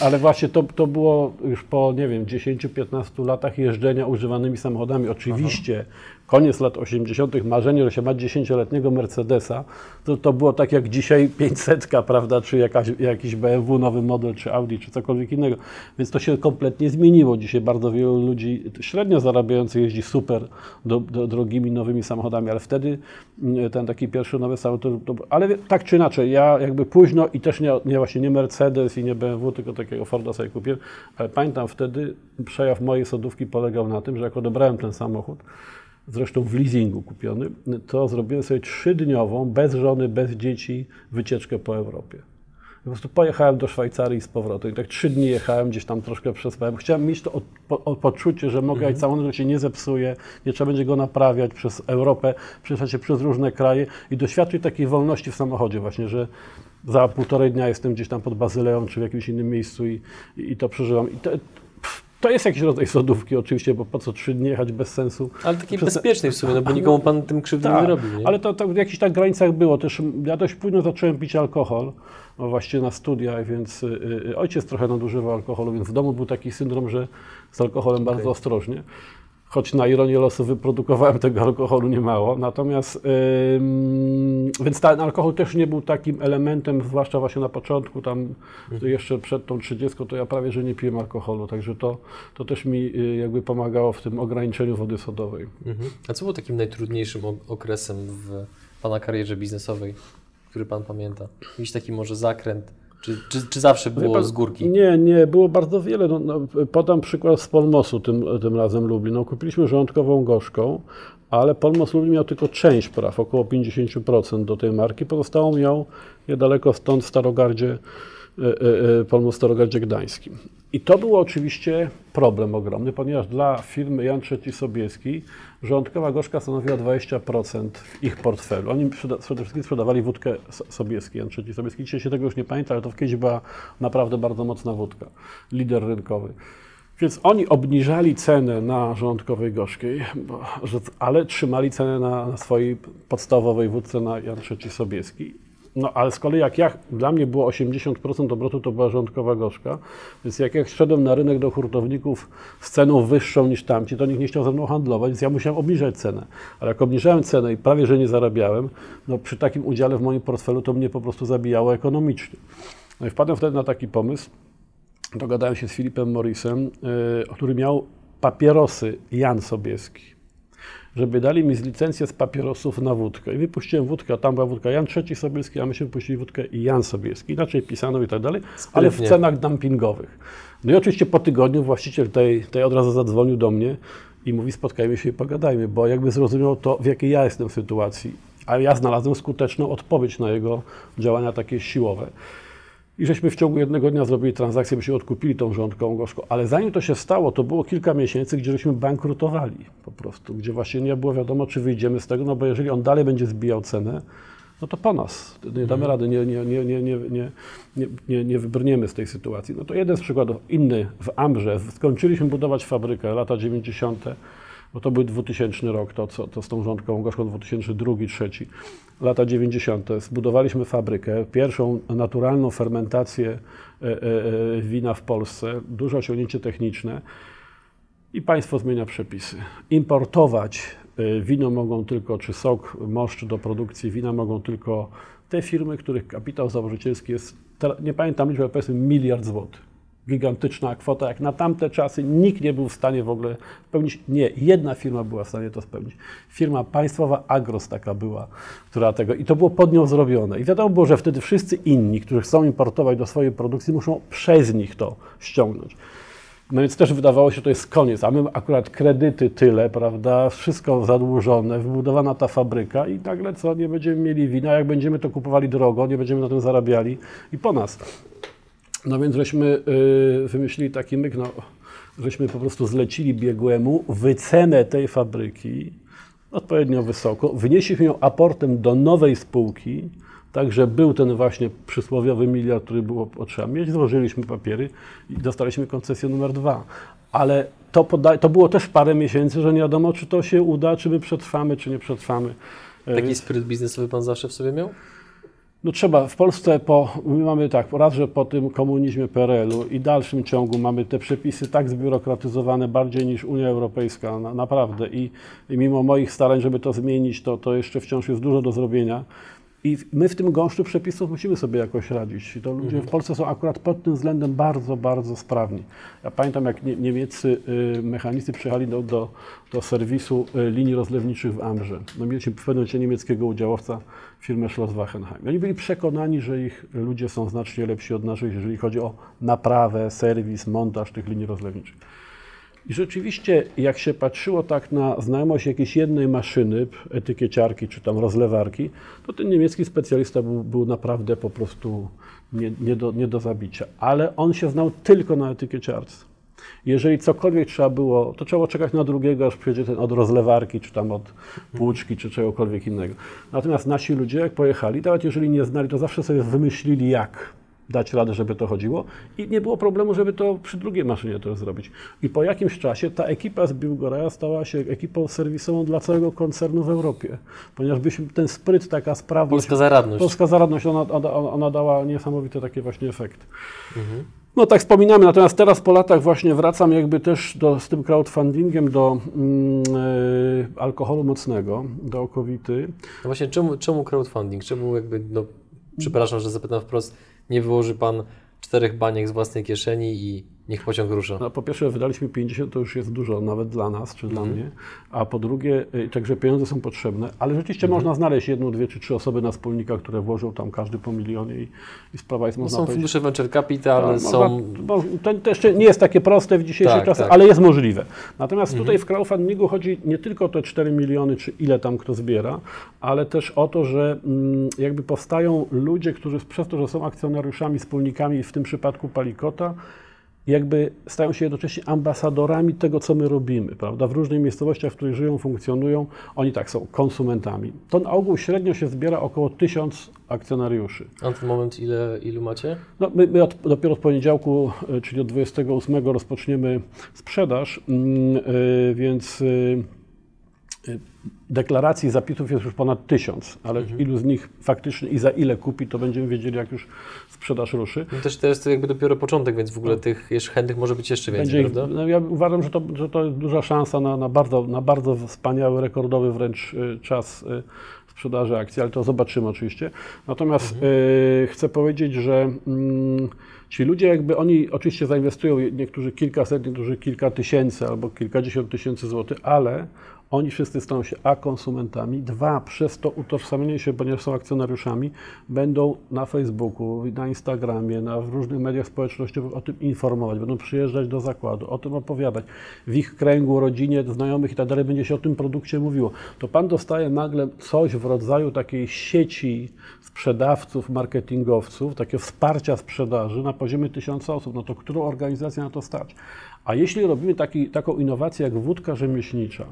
S2: ale właśnie to, to było już po, nie wiem, 10-15 latach jeżdżenia używanymi samochodami. Oczywiście Aha koniec lat 80., marzenie, że się ma 10-letniego Mercedesa, to, to było tak jak dzisiaj 500, prawda, czy jakaś, jakiś BMW, nowy model, czy Audi, czy cokolwiek innego. Więc to się kompletnie zmieniło. Dzisiaj bardzo wielu ludzi średnio zarabiających jeździ super do, do, drogimi, nowymi samochodami, ale wtedy mm, ten taki pierwszy nowy samochód, to, ale tak czy inaczej, ja jakby późno i też nie, nie właśnie nie Mercedes i nie BMW, tylko takiego Forda sobie kupiłem, ale pamiętam wtedy przejaw mojej sodówki polegał na tym, że jak odebrałem ten samochód, zresztą w leasingu kupiony, to zrobiłem sobie trzydniową, bez żony, bez dzieci, wycieczkę po Europie. Po prostu pojechałem do Szwajcarii z powrotem i tak trzy dni jechałem, gdzieś tam troszkę przespałem. Chciałem mieć to poczucie, że mogę jechać mhm. samochód, że się nie zepsuje, nie trzeba będzie go naprawiać przez Europę, przejechać się przez różne kraje i doświadczyć takiej wolności w samochodzie właśnie, że za półtorej dnia jestem gdzieś tam pod Bazyleą czy w jakimś innym miejscu i, i to przeżywam. I to, to jest jakiś rodzaj sodówki oczywiście, bo po co trzy dni jechać bez sensu.
S1: Ale takiej Przez... bezpiecznej w sumie, no bo nikomu pan tym krzywdy
S2: ta,
S1: nie robi. Nie?
S2: Ale to, to w jakichś tak granicach było. Też ja dość późno zacząłem pić alkohol, no właściwie na studiach, więc y, y, ojciec trochę nadużywał alkoholu, więc w domu był taki syndrom, że z alkoholem okay. bardzo ostrożnie choć na ironię losu wyprodukowałem tego alkoholu niemało. Natomiast, yy, więc ten alkohol też nie był takim elementem, zwłaszcza właśnie na początku, tam mhm. jeszcze przed tą 30, to ja prawie, że nie piłem alkoholu, także to, to też mi y, jakby pomagało w tym ograniczeniu wody sodowej.
S1: Mhm. A co było takim najtrudniejszym okresem w Pana karierze biznesowej, który Pan pamięta? Jakiś taki może zakręt? Czy, czy, czy zawsze było pan, z górki?
S2: Nie, nie, było bardzo wiele. No, no, podam przykład z Polmosu tym, tym razem Lublin. No, kupiliśmy rządkową gorzką, ale Polmos Lublin miał tylko część praw, około 50% do tej marki. Pozostałą miał niedaleko stąd w Starogardzie, e, e, e, Polmos Starogardzie Gdańskim. I to był oczywiście problem ogromny, ponieważ dla firmy Jan III Sobieski żołądkowa gorzka stanowiła 20% ich portfelu. Oni przede wszystkim sprzedawali wódkę Sobieski, Jan III Sobieski. Dzisiaj się tego już nie pamięta, ale to kiedyś była naprawdę bardzo mocna wódka, lider rynkowy. Więc oni obniżali cenę na żołądkowej gorzkiej, ale trzymali cenę na swojej podstawowej wódce na Jan III Sobieski no ale z kolei jak ja, dla mnie było 80% obrotu, to była rządkowa gorzka, więc jak ja szedłem na rynek do hurtowników z ceną wyższą niż tamci, to nikt nie chciał ze mną handlować, więc ja musiałem obniżać cenę. Ale jak obniżałem cenę i prawie, że nie zarabiałem, no przy takim udziale w moim portfelu to mnie po prostu zabijało ekonomicznie. No i wpadłem wtedy na taki pomysł, dogadałem się z Filipem Morrisem, yy, który miał papierosy Jan Sobieski żeby dali mi z licencję z papierosów na wódkę. I wypuściłem wódkę, a tam była wódka Jan III Sobieski, a myśmy wypuścili wódkę i Jan Sobieski. Inaczej pisano i tak dalej, ale w cenach dumpingowych. No i oczywiście po tygodniu właściciel tej, tej od razu zadzwonił do mnie i mówi spotkajmy się i pogadajmy, bo jakby zrozumiał to, w jakiej ja jestem sytuacji. A ja znalazłem skuteczną odpowiedź na jego działania takie siłowe. I żeśmy w ciągu jednego dnia zrobili transakcję, byśmy odkupili tą rządką gorzką. Ale zanim to się stało, to było kilka miesięcy, gdzie żeśmy bankrutowali po prostu, gdzie właśnie nie było wiadomo, czy wyjdziemy z tego, no bo jeżeli on dalej będzie zbijał cenę, no to po nas. Nie damy rady, nie, nie, nie, nie, nie, nie, nie, nie wybrniemy z tej sytuacji. No to jeden z przykładów. Inny w Amrze. Skończyliśmy budować fabrykę, lata 90 bo to był 2000 rok, to, co, to z tą rządką gorzką 2002-2003, lata 90. Zbudowaliśmy fabrykę, pierwszą naturalną fermentację e, e, e, wina w Polsce, duże osiągnięcie techniczne i państwo zmienia przepisy. Importować wino mogą tylko, czy sok, moszcz do produkcji wina mogą tylko te firmy, których kapitał założycielski jest, nie pamiętam liczby, powiedzmy miliard złotych gigantyczna kwota, jak na tamte czasy nikt nie był w stanie w ogóle spełnić. Nie, jedna firma była w stanie to spełnić. Firma państwowa Agros taka była, która tego, i to było pod nią zrobione. I wiadomo było, że wtedy wszyscy inni, którzy chcą importować do swojej produkcji, muszą przez nich to ściągnąć. No więc też wydawało się, że to jest koniec, a my akurat kredyty tyle, prawda, wszystko zadłużone, wybudowana ta fabryka i nagle co, nie będziemy mieli wina, jak będziemy to kupowali drogo, nie będziemy na tym zarabiali i po nas. No więc żeśmy y, wymyślili taki myk, no, żeśmy po prostu zlecili biegłemu wycenę tej fabryki odpowiednio wysoko. Wnieśliśmy ją aportem do nowej spółki, Także był ten właśnie przysłowiowy miliard, który było potrzeba mieć, złożyliśmy papiery i dostaliśmy koncesję numer dwa. Ale to, to było też parę miesięcy, że nie wiadomo, czy to się uda, czy my przetrwamy, czy nie przetrwamy.
S1: Taki spryt biznesowy pan zawsze w sobie miał?
S2: No trzeba, w Polsce po, my mamy tak, raz, że po tym komunizmie PRL-u i dalszym ciągu mamy te przepisy tak zbiurokratyzowane bardziej niż Unia Europejska, na, naprawdę. I, I mimo moich starań, żeby to zmienić, to, to jeszcze wciąż jest dużo do zrobienia. I my w tym gąszczu przepisów musimy sobie jakoś radzić. I to ludzie w Polsce są akurat pod tym względem bardzo, bardzo sprawni. Ja pamiętam, jak nie, niemieccy y, mechanicy przyjechali do, do, do serwisu y, linii rozlewniczych w Amrze. No mieliśmy w pewnym momencie niemieckiego udziałowca, firmę Schloss Wachenheim. I oni byli przekonani, że ich ludzie są znacznie lepsi od naszych, jeżeli chodzi o naprawę, serwis, montaż tych linii rozlewniczych. I rzeczywiście, jak się patrzyło tak na znajomość jakiejś jednej maszyny, etykieciarki czy tam rozlewarki, to ten niemiecki specjalista był, był naprawdę po prostu nie, nie, do, nie do zabicia. Ale on się znał tylko na etykieciarce. Jeżeli cokolwiek trzeba było, to trzeba czekać na drugiego, aż przyjdzie ten od rozlewarki, czy tam od płuczki, czy czegokolwiek innego. Natomiast nasi ludzie, jak pojechali, nawet jeżeli nie znali, to zawsze sobie wymyślili jak dać radę, żeby to chodziło i nie było problemu, żeby to przy drugiej maszynie to zrobić. I po jakimś czasie ta ekipa z Biłgoraja stała się ekipą serwisową dla całego koncernu w Europie, ponieważ byśmy ten spryt, taka sprawność...
S1: Polska zaradność.
S2: Polska zaradność, ona, ona, ona dała niesamowite takie właśnie efekty. No tak wspominamy, natomiast teraz po latach właśnie wracam jakby też do, z tym crowdfundingiem do mm, e, alkoholu mocnego, do okowity.
S1: No właśnie, czemu, czemu crowdfunding? Czemu jakby, no, przepraszam, że zapytam wprost, nie wyłoży pan czterech baniek z własnej kieszeni i niech pociąg rusza?
S2: No, po pierwsze, wydaliśmy 50, to już jest dużo, nawet dla nas czy
S1: Mhm.
S2: dla mnie. A po drugie, y, także pieniądze są potrzebne, ale rzeczywiście
S1: Mhm.
S2: można znaleźć jedną, dwie czy trzy osoby na wspólnika, które włożą tam każdy po milionie i, i sprawa jest,
S1: No
S2: można
S1: są
S2: powiedzieć.
S1: fundusze venture capital,
S2: Tak,
S1: są...
S2: bo to, to jeszcze nie jest takie proste w dzisiejszych
S1: Tak,
S2: czasach,
S1: tak.
S2: ale jest możliwe. Natomiast tutaj w crowdfundingu chodzi nie tylko o te 4 miliony, czy ile tam kto zbiera, ale też o to, że mm, jakby powstają ludzie, którzy przez to, że są akcjonariuszami, wspólnikami, w tym przypadku Palikota, jakby stają się jednocześnie ambasadorami tego, co my robimy, prawda? W różnych miejscowościach, w których żyją, funkcjonują, oni tak są konsumentami. To na ogół średnio się zbiera około tysiąc akcjonariuszy.
S1: A na ten moment ile, ilu macie?
S2: No, my my od, dopiero od poniedziałku, y, czyli od 28 rozpoczniemy sprzedaż, mm, y, więc y, y, deklaracji zapisów jest już ponad tysiąc, ale ilu z nich faktycznie i za ile kupi, to będziemy wiedzieli, jak już sprzedaż ruszy.
S1: No też to jest jakby dopiero początek, więc w ogóle tych jeszcze chętnych może być jeszcze więcej,
S2: Będzie
S1: prawda?
S2: no ja uważam, że to, że to jest duża szansa na, na, bardzo, na bardzo wspaniały, rekordowy wręcz y, czas y, sprzedaży akcji, ale to zobaczymy oczywiście. Natomiast y, chcę powiedzieć, że mm, ci ludzie jakby oni oczywiście zainwestują niektórzy kilkaset, niektórzy kilka tysięcy albo kilkadziesiąt tysięcy złotych, ale oni wszyscy staną się A konsumentami, dwa przez to utożsamienie się, ponieważ są akcjonariuszami, będą na Facebooku, na Instagramie, na różnych mediach społecznościowych o tym informować, będą przyjeżdżać do zakładu, o tym opowiadać. W ich kręgu, rodzinie, znajomych i tak dalej będzie się o tym produkcie mówiło. To pan dostaje nagle coś w rodzaju takiej sieci sprzedawców, marketingowców, takiego wsparcia sprzedaży na poziomie tysiąca osób. No to którą organizację na to stać? A jeśli robimy taki, taką innowację jak wódka rzemieślnicza,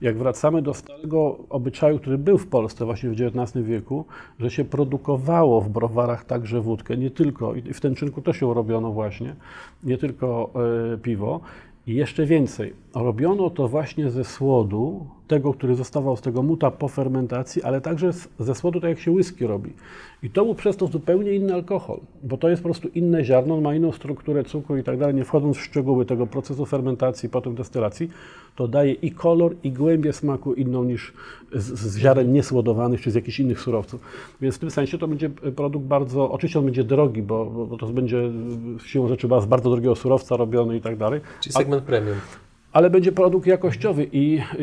S2: jak wracamy do starego obyczaju, który był w Polsce właśnie w XIX wieku, że się produkowało w browarach także wódkę, nie tylko, i w Tenczynku też ją robiono właśnie, nie tylko e, piwo, i jeszcze więcej, robiono to właśnie ze słodu, tego, który zostawał z tego muta po fermentacji, ale także ze słodu, tak jak się whisky robi. I to był przez to zupełnie inny alkohol, bo to jest po prostu inne ziarno, on ma inną strukturę cukru i tak dalej, nie wchodząc w szczegóły tego procesu fermentacji, potem destylacji, to daje i kolor, i głębię smaku inną niż z, z ziaren niesłodowanych, czy z jakichś innych surowców. Więc w tym sensie to będzie produkt bardzo, oczywiście on będzie drogi, bo, bo to będzie siłą rzeczy z bardzo drogiego surowca robiony i tak dalej,
S1: Czyli segment premium.
S2: Ale będzie produkt jakościowy i y,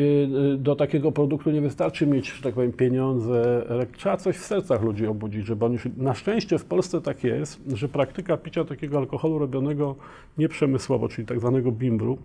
S2: y, do takiego produktu nie wystarczy mieć, że tak powiem, pieniądze. Trzeba coś w sercach ludzi obudzić, żeby oni. Na szczęście w Polsce tak jest, że praktyka picia takiego alkoholu robionego nieprzemysłowo, czyli tak zwanego bimbru,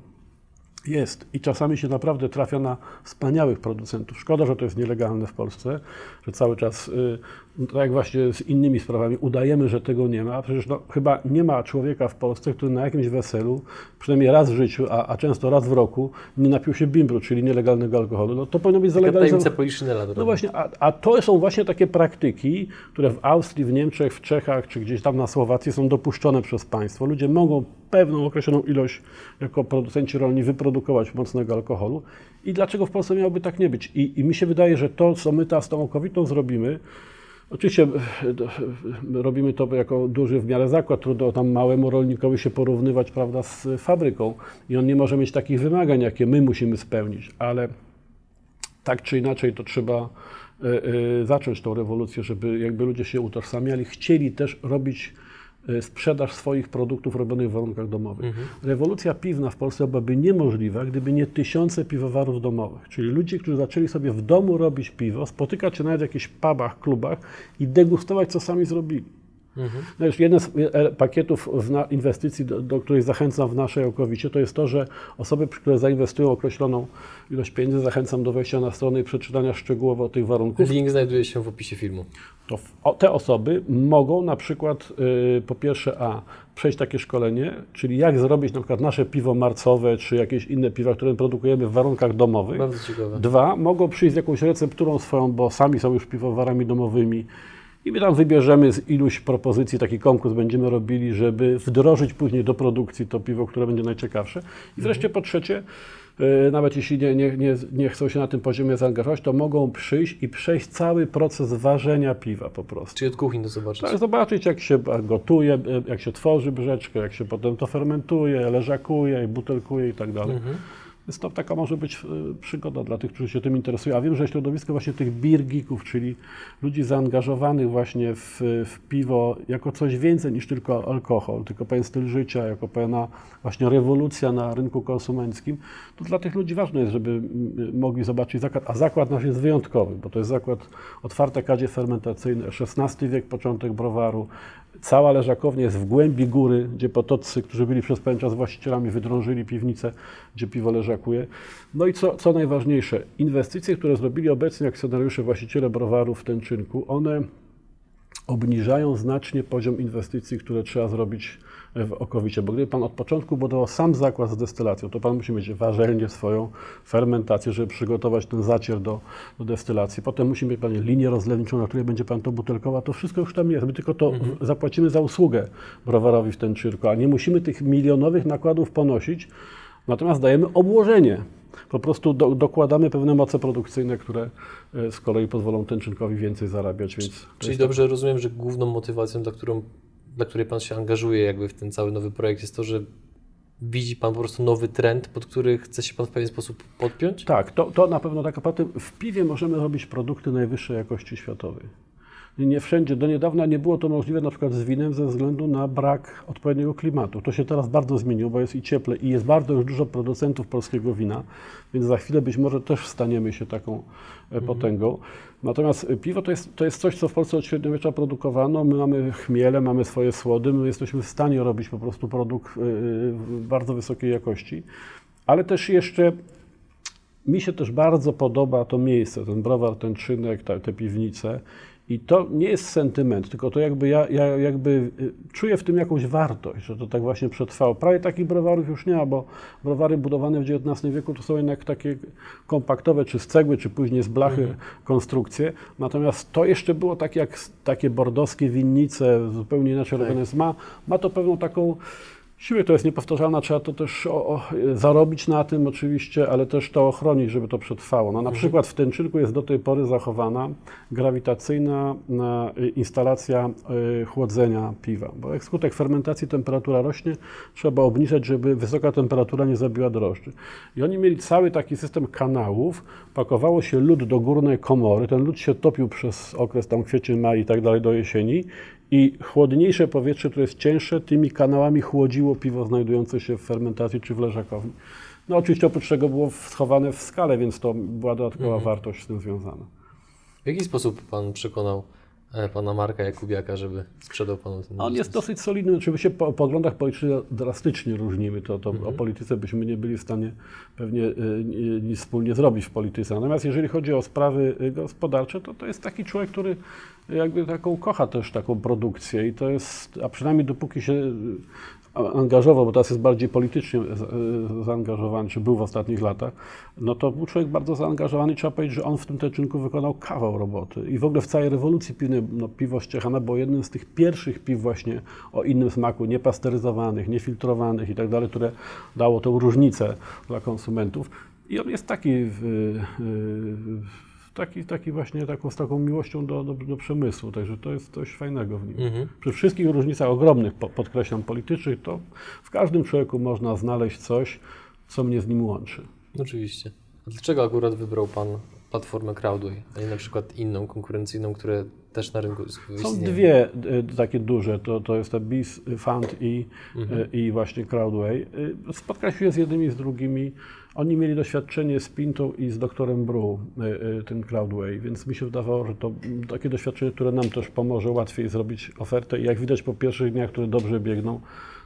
S2: Jest i czasami się naprawdę trafia na wspaniałych producentów. Szkoda, że to jest nielegalne w Polsce, że cały czas, y, tak jak właśnie z innymi sprawami, udajemy, że tego nie ma. Przecież no, chyba nie ma człowieka w Polsce, który na jakimś weselu, przynajmniej raz w życiu, a, a często raz w roku, nie napił się bimbru, czyli nielegalnego alkoholu. No, to powinno być
S1: Taka tajemnica
S2: zalegalizowane.
S1: Poliszynela.
S2: No właśnie, a, a to są właśnie takie praktyki, które w Austrii, w Niemczech, w Czechach czy gdzieś tam na Słowacji są dopuszczone przez państwo. Ludzie mogą pewną określoną ilość jako producenci rolni wyprodukować mocnego alkoholu. I dlaczego w Polsce miałoby tak nie być? I, i mi się wydaje, że to, co my teraz z tą okowitą zrobimy, Oczywiście e, e, robimy to jako duży w miarę zakład, trudno tam małemu rolnikowi się porównywać prawda, z fabryką. I on nie może mieć takich wymagań, jakie my musimy spełnić, ale tak czy inaczej to trzeba e, zacząć tą rewolucję, żeby jakby ludzie się utożsamiali, chcieli też robić sprzedaż swoich produktów robionych w warunkach domowych. Rewolucja piwna w Polsce byłaby niemożliwa, gdyby nie tysiące piwowarów domowych, czyli ludzie, którzy zaczęli sobie w domu robić piwo, spotykać się nawet w jakichś pubach, klubach i degustować, co sami zrobili. No już jeden z e, pakietów inwestycji, do, do której zachęcam w naszej okowicie, to jest to, że osoby, które zainwestują określoną ilość pieniędzy, zachęcam do wejścia na stronę i przeczytania szczegółowo tych warunków.
S1: Link znajduje się w opisie filmu.
S2: To w, o, te osoby mogą na przykład y, po pierwsze A przejść takie szkolenie, czyli jak zrobić na przykład nasze piwo marcowe, czy jakieś inne piwa, które produkujemy w warunkach domowych.
S1: Bardzo ciekawe.
S2: Dwa, mogą przyjść z jakąś recepturą swoją, bo sami są już piwowarami domowymi i my tam wybierzemy z iluś propozycji, taki konkurs będziemy robili, żeby wdrożyć później do produkcji to piwo, które będzie najciekawsze. I wreszcie po trzecie, e, nawet jeśli nie, nie, nie, nie chcą się na tym poziomie zaangażować, to mogą przyjść i przejść cały proces ważenia piwa po prostu.
S1: Czyli od kuchni to zobaczyć.
S2: Tak, zobaczyć jak się gotuje, e, jak się tworzy brzeczkę, jak się potem to fermentuje, leżakuje, butelkuje i tak dalej. Więc to taka może być e, przygoda dla tych, którzy się tym interesują. A wiem, że środowisko właśnie tych beer geeków, czyli ludzi zaangażowanych właśnie w, w piwo jako coś więcej niż tylko alkohol, tylko pewien styl życia, jako pewna właśnie rewolucja na rynku konsumenckim, to dla tych ludzi ważne jest, żeby mogli zobaczyć zakład. A zakład nasz jest wyjątkowy, bo to jest zakład otwarte kadzie fermentacyjne, XVI wiek, początek browaru. Cała leżakownia jest w głębi góry, gdzie potoccy, którzy byli przez pewien czas właścicielami, wydrążyli piwnicę, gdzie piwo leżakuje. No i co, co najważniejsze, inwestycje, które zrobili obecni akcjonariusze, właściciele browarów w ten czynku, one obniżają znacznie poziom inwestycji, które trzeba zrobić w Okowicie. Bo gdyby Pan od początku budował sam zakład z destylacją, to Pan musi mieć warzelnię swoją, fermentację, żeby przygotować ten zacier do, do destylacji. Potem musi mieć Pan linię rozlewniczą, na której będzie Pan to butelkował. To wszystko już tam jest. My tylko to w- zapłacimy za usługę browarowi w ten czyrku, a nie musimy tych milionowych nakładów ponosić, natomiast dajemy obłożenie. Po prostu do, dokładamy pewne moce produkcyjne, które e, z kolei pozwolą Tęczynkowi więcej zarabiać. Więc
S1: Czyli
S2: jest
S1: dobrze rozumiem, że główną motywacją, dla, którą, dla której Pan się angażuje jakby w ten cały nowy projekt jest to, że widzi Pan po prostu nowy trend, pod który chce się Pan w pewien sposób podpiąć?
S2: Tak, to, to na pewno tak. Potem w piwie możemy robić produkty najwyższej jakości światowej. Nie wszędzie, do niedawna nie było to możliwe na przykład z winem ze względu na brak odpowiedniego klimatu. To się teraz bardzo zmieniło, bo jest i cieple i jest bardzo już dużo producentów polskiego wina, więc za chwilę być może też staniemy się taką e, potęgą. Natomiast e, piwo to jest, to jest coś, co w Polsce od średniowiecza produkowano. My mamy chmiele, mamy swoje słody, my jesteśmy w stanie robić po prostu produkt e, bardzo wysokiej jakości, ale też jeszcze mi się też bardzo podoba to miejsce, ten browar, ten czynek, ta, te piwnice. I to nie jest sentyment, tylko to jakby ja, ja jakby y, czuję w tym jakąś wartość, że to tak właśnie przetrwało. Prawie takich browarów już nie ma, bo browary budowane w XIX wieku to są jednak takie kompaktowe, czy z cegły, czy później z blachy konstrukcje. Natomiast to jeszcze było tak jak takie bordowskie winnice, zupełnie inaczej
S1: Tak.
S2: robione. Ma, ma to pewną taką Siłę to jest niepowtarzalna, trzeba to też o, o, zarobić na tym oczywiście, ale też to ochronić, żeby to przetrwało. No, na przykład w Tęczynku jest do tej pory zachowana grawitacyjna na, y, instalacja y, chłodzenia piwa, bo jak skutek fermentacji temperatura rośnie, trzeba obniżać, żeby wysoka temperatura nie zabiła drożdży. I oni mieli cały taki system kanałów, pakowało się lód do górnej komory, ten lód się topił przez okres tam kwiecień, maj i tak dalej do jesieni i chłodniejsze powietrze, które jest cięższe, tymi kanałami chłodziło piwo znajdujące się w fermentacji czy w leżakowni. No oczywiście oprócz tego było schowane w skale, więc to była dodatkowa wartość z tym związana.
S1: W jaki sposób Pan przekonał e, pana Marka Jakubiaka, żeby sprzedał panu ten
S2: On jest
S1: biznes?
S2: dosyć solidny. Oczywiście po poglądach politycznych drastycznie różnimy. To, to o polityce byśmy nie byli w stanie pewnie ni- nic wspólnie zrobić w polityce. Natomiast jeżeli chodzi o sprawy y, gospodarcze, to to jest taki człowiek, który jakby taką kocha też taką produkcję i to jest, a przynajmniej dopóki się angażował, bo teraz jest bardziej politycznie y, zaangażowany, czy był w ostatnich latach, no to był człowiek bardzo zaangażowany i trzeba powiedzieć, że on w tym teczynku wykonał kawał roboty. I w ogóle w całej rewolucji piwnej, no piwo Ściechana było jednym z tych pierwszych piw właśnie o innym smaku, niepasteryzowanych, niefiltrowanych i tak dalej, które dało tą różnicę dla konsumentów. I on jest taki, w, y, taki, taki właśnie taką, z taką miłością do, do, do przemysłu, także to jest coś fajnego w nim.
S1: Mhm.
S2: Przy wszystkich różnicach ogromnych, po- podkreślam, politycznych, to w każdym człowieku można znaleźć coś, co mnie z nim łączy.
S1: Oczywiście. A dlaczego akurat wybrał pan platformę Crowdway, a nie na przykład inną konkurencyjną, które też na rynku
S2: Są
S1: istnieją?
S2: dwie y, takie duże, to, to jest ta BIS Fund i,
S1: Mhm.
S2: y, i właśnie Crowdway. Spotkałem się z jednymi z drugimi. Oni mieli doświadczenie z Pintą i z doktorem Bru, ten Crowdway, więc mi się wydawało, że to takie doświadczenie, które nam też pomoże łatwiej zrobić ofertę i jak widać po pierwszych dniach, które dobrze biegną,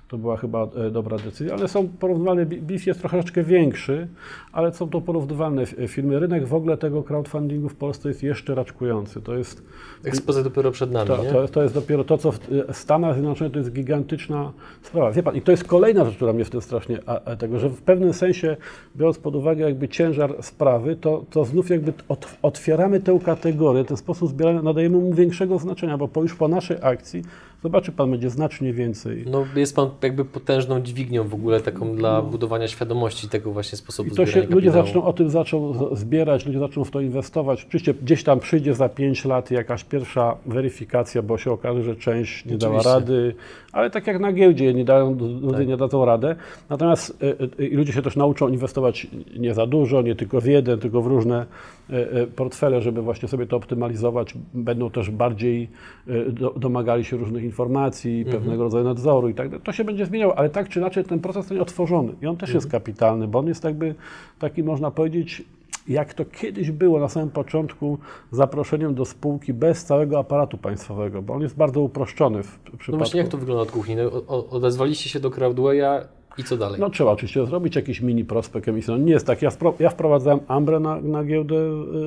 S2: to była chyba e, dobra decyzja, ale są porównywalne, Bi- BIS jest troszeczkę większy, ale są to porównywalne firmy. Rynek w ogóle tego crowdfundingu w Polsce jest jeszcze raczkujący. To jest
S1: Ekspozycja dopiero przed nami,
S2: to, to, to jest dopiero to, co w y, Stanach Zjednoczonych to jest gigantyczna sprawa. Wie pan, i to jest kolejna rzecz, która mnie w tym strasznie, a, tego, że w pewnym sensie, biorąc pod uwagę jakby ciężar sprawy, to, to znów jakby ot, otwieramy tę kategorię, ten sposób zbierania, nadajemy mu większego znaczenia, bo po, już po naszej akcji, zobaczy pan, będzie znacznie więcej.
S1: No, jest pan jakby potężną dźwignią w ogóle taką dla budowania świadomości tego właśnie sposobu
S2: I to się ludzie zaczną o tym zaczną z- zbierać, ludzie zaczną w to inwestować. Oczywiście gdzieś tam przyjdzie za 5 lat jakaś pierwsza weryfikacja, bo się okaże, że część nie dała rady, ale tak jak na giełdzie nie dają, ludzie
S1: Tak.
S2: nie dadzą radę. Natomiast y, y, i ludzie się też nauczą inwestować nie za dużo, nie tylko w jeden, tylko w różne y, y, portfele, żeby właśnie sobie to optymalizować. Będą też bardziej do, domagali się różnych informacji,
S1: Mhm.
S2: pewnego rodzaju nadzoru i tak dalej. To się będzie zmieniało, ale tak czy inaczej ten proces będzie otworzony i on też jest kapitalny, bo on jest jakby taki, można powiedzieć, jak to kiedyś było na samym początku, zaproszeniem do spółki bez całego aparatu państwowego, bo on jest bardzo uproszczony w przypadku.
S1: No właśnie, jak to wygląda od kuchni? No, odezwaliście się do Crowdwaya i co dalej?
S2: No trzeba oczywiście zrobić jakiś mini prospekt emisyjny. Nie jest tak. Ja, ja wprowadzałem Ambrę na, na giełdę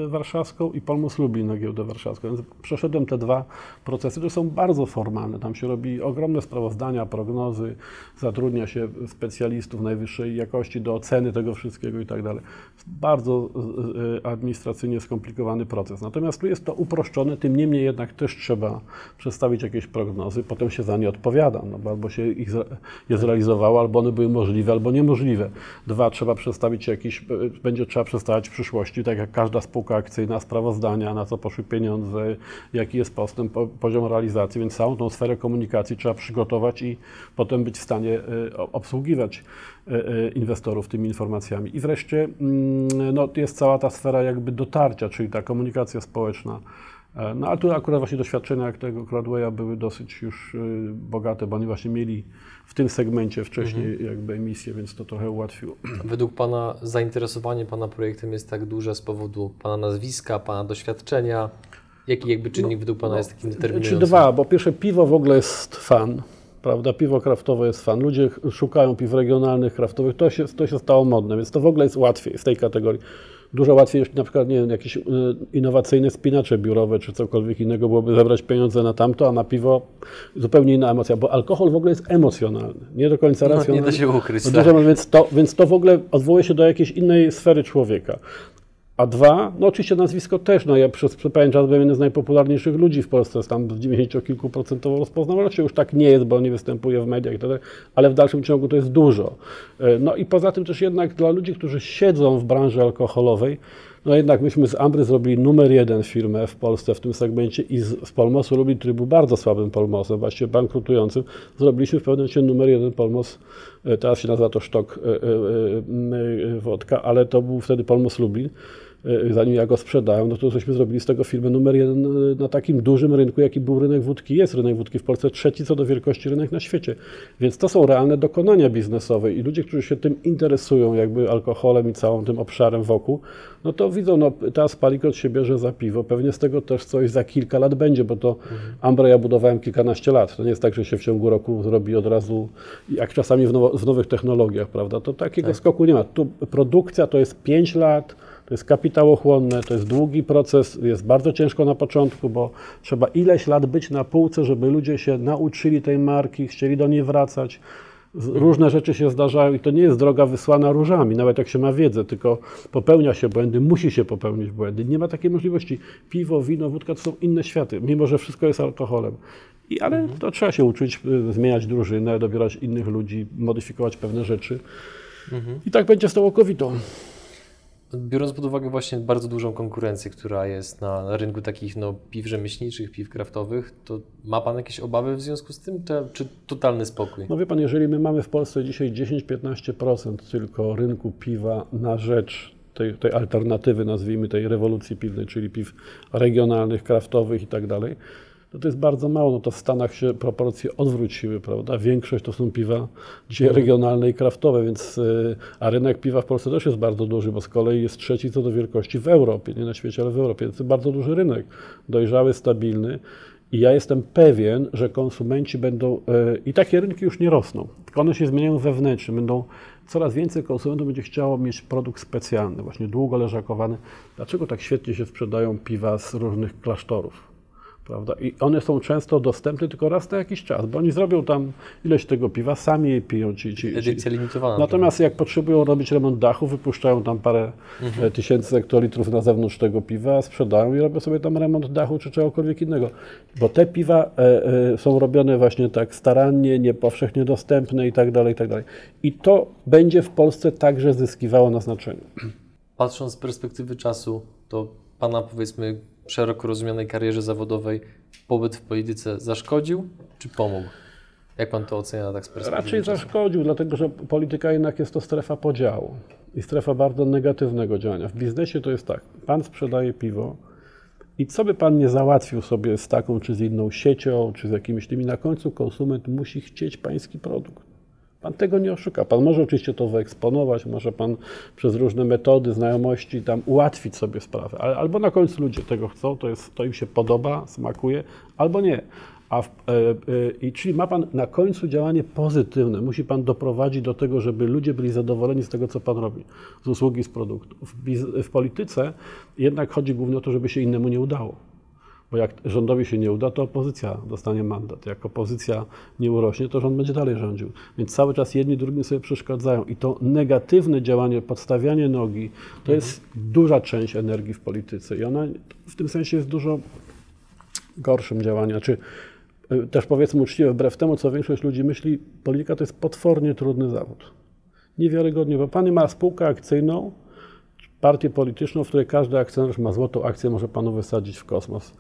S2: y, warszawską i Polmus Lublin na giełdę warszawską. Więc przeszedłem te dwa procesy, które są bardzo formalne. Tam się robi ogromne sprawozdania, prognozy, zatrudnia się specjalistów najwyższej jakości do oceny tego wszystkiego i tak dalej. Bardzo y, y, administracyjnie skomplikowany proces. Natomiast tu jest to uproszczone, tym niemniej jednak też trzeba przedstawić jakieś prognozy, potem się za nie odpowiada, no bo albo się ich je zrealizowało, albo one były możliwe, albo niemożliwe. Dwa, trzeba przedstawić jakiś, będzie trzeba przedstawiać w przyszłości, tak jak każda spółka akcyjna, sprawozdania, na co poszły pieniądze, jaki jest postęp, po- poziom realizacji, więc całą tą sferę komunikacji trzeba przygotować i potem być w stanie o- obsługiwać y, y, inwestorów tymi informacjami. I wreszcie mm, no, jest cała ta sfera jakby dotarcia, czyli ta komunikacja społeczna. E, No a tu akurat właśnie doświadczenia jak tego Crowdwaya były dosyć już y, bogate, bo oni właśnie mieli w tym segmencie wcześniej jakby emisję, więc to trochę ułatwiło. [clears throat]
S1: Według Pana zainteresowanie Pana projektem jest tak duże z powodu Pana nazwiska, Pana doświadczenia? Jaki jakby czynnik według Pana jest takim determinujący?
S2: Czy dwa, bo pierwsze piwo w ogóle jest fan, prawda? Piwo kraftowe jest fan. Ludzie szukają piw regionalnych, kraftowych. To się, to się stało modne, więc to w ogóle jest łatwiej w tej kategorii. Dużo łatwiej niż na przykład, nie wiem, jakieś y, innowacyjne spinacze biurowe czy cokolwiek innego byłoby zebrać pieniądze na tamto, a na piwo zupełnie inna emocja, bo alkohol w ogóle jest emocjonalny, nie do końca
S1: No, nie
S2: racjonalny.
S1: da się ukryć.
S2: No
S1: Tak.
S2: dużo, więc, to, więc to w ogóle odwołuje się do jakiejś innej sfery człowieka. A dwa, no oczywiście nazwisko też, no ja przez, przez pewien czas byłem jednym z najpopularniejszych ludzi w Polsce, tam z 90 kilku procentową rozpoznawalnością, już tak nie jest, bo nie występuje w mediach i tak ale w dalszym ciągu to jest dużo. E, No i poza tym też jednak dla ludzi, którzy siedzą w branży alkoholowej, no jednak myśmy z Ambry zrobili numer jeden firmę w Polsce w tym segmencie i z, z Polmosu Lublin, który był bardzo słabym Polmosem, właściwie bankrutującym, zrobiliśmy w pewnym momencie numer jeden Polmos, e, teraz się nazywa to Sztok e, Wodka, ale to był wtedy Polmos Lublin. E, zanim ja go sprzedałem, no to żeśmy zrobili z tego firmę numer jeden e, na takim dużym rynku, jaki był rynek wódki. Jest rynek wódki w Polsce, trzeci co do wielkości rynek na świecie. Więc to są realne dokonania biznesowe i ludzie, którzy się tym interesują, jakby alkoholem i całym tym obszarem wokół, no to widzą, no teraz Palikot się bierze za piwo, pewnie z tego też coś za kilka lat będzie, bo to. Ambre ja budowałem kilkanaście lat. To nie jest tak, że się w ciągu roku zrobi od razu, jak czasami w, now, w nowych technologiach, prawda? To takiego tak. skoku nie ma. Tu produkcja to jest 5 lat, to jest kapitałochłonne, to jest długi proces, jest bardzo ciężko na początku, bo trzeba ileś lat być na półce, żeby ludzie się nauczyli tej marki, chcieli do niej wracać. Różne rzeczy się zdarzają i to nie jest droga wysłana różami, nawet jak się ma wiedzę, tylko popełnia się błędy, musi się popełnić błędy. Nie ma takiej możliwości. Piwo, wino, wódka to są inne światy, mimo że wszystko jest alkoholem. I, ale mhm. to trzeba się uczyć, y, zmieniać drużynę, dobierać innych ludzi, modyfikować pewne rzeczy. Mhm. I tak będzie z tą.
S1: Biorąc pod uwagę właśnie bardzo dużą konkurencję, która jest na rynku takich no, piw rzemieślniczych, piw kraftowych, to ma Pan jakieś obawy w związku z tym, czy totalny spokój?
S2: No wie Pan, jeżeli my mamy w Polsce dzisiaj 10-15% tylko rynku piwa na rzecz tej, tej alternatywy, nazwijmy tej rewolucji piwnej, czyli piw regionalnych, kraftowych i tak dalej, no to jest bardzo mało. No to w Stanach się proporcje odwróciły, prawda? Większość to są piwa dzisiaj mhm. regionalne i kraftowe, więc y, a rynek piwa w Polsce też jest bardzo duży, bo z kolei jest trzeci co do wielkości w Europie, nie na świecie, ale w Europie. To jest bardzo duży rynek, dojrzały, stabilny. I ja jestem pewien, że konsumenci będą, y, i takie rynki już nie rosną, tylko one się zmieniają wewnętrznie, będą coraz więcej konsumentów będzie chciało mieć produkt specjalny, właśnie długo leżakowany. Dlaczego tak świetnie się sprzedają piwa z różnych klasztorów? Prawda? I one są często dostępne tylko raz na jakiś czas, bo oni zrobią tam ileś tego piwa, sami je piją. Ci, ci,
S1: Edycja limitowana.
S2: Natomiast jak potrzebują robić remont dachu, wypuszczają tam parę mhm. E, tysięcy hektolitrów na zewnątrz tego piwa, sprzedają i robią sobie tam remont dachu czy czegokolwiek innego. Bo te piwa e, e, są robione właśnie tak starannie, niepowszechnie dostępne i tak dalej, i tak dalej. I to będzie w Polsce także zyskiwało na znaczeniu.
S1: Patrząc z perspektywy czasu, to Pana powiedzmy szeroko rozumianej karierze zawodowej pobyt w polityce zaszkodził czy pomógł? Jak pan to ocenia tak z perspektywy
S2: Raczej czasu? zaszkodził, dlatego że polityka jednak jest to strefa podziału i strefa bardzo negatywnego działania. W biznesie to jest tak, pan sprzedaje piwo i co by pan nie załatwił sobie z taką czy z inną siecią, czy z jakimiś tymi, na końcu konsument musi chcieć pański produkt. Pan tego nie oszuka. Pan może oczywiście to wyeksponować, może pan przez różne metody, znajomości tam ułatwić sobie sprawę, ale albo na końcu ludzie tego chcą, to, jest, to im się podoba, smakuje, albo nie. A w, e, e, czyli ma Pan na końcu działanie pozytywne. Musi Pan doprowadzić do tego, żeby ludzie byli zadowoleni z tego, co Pan robi, z usługi, z produktu. W, w polityce jednak chodzi głównie o to, żeby się innemu nie udało. Bo jak rządowi się nie uda, to opozycja dostanie mandat. Jak opozycja nie urośnie, to rząd będzie dalej rządził. Więc cały czas jedni drugim sobie przeszkadzają. I to negatywne działanie, podstawianie nogi, to mhm. jest duża część energii w polityce. I ona w tym sensie jest dużo gorszym działaniem. Czy y, też powiedzmy uczciwie, wbrew temu, co większość ludzi myśli, polityka to jest potwornie trudny zawód. Niewiarygodnie, bo pan ma spółkę akcyjną, partię polityczną, w której każdy akcjonariusz ma złotą akcję, może panu wysadzić w kosmos.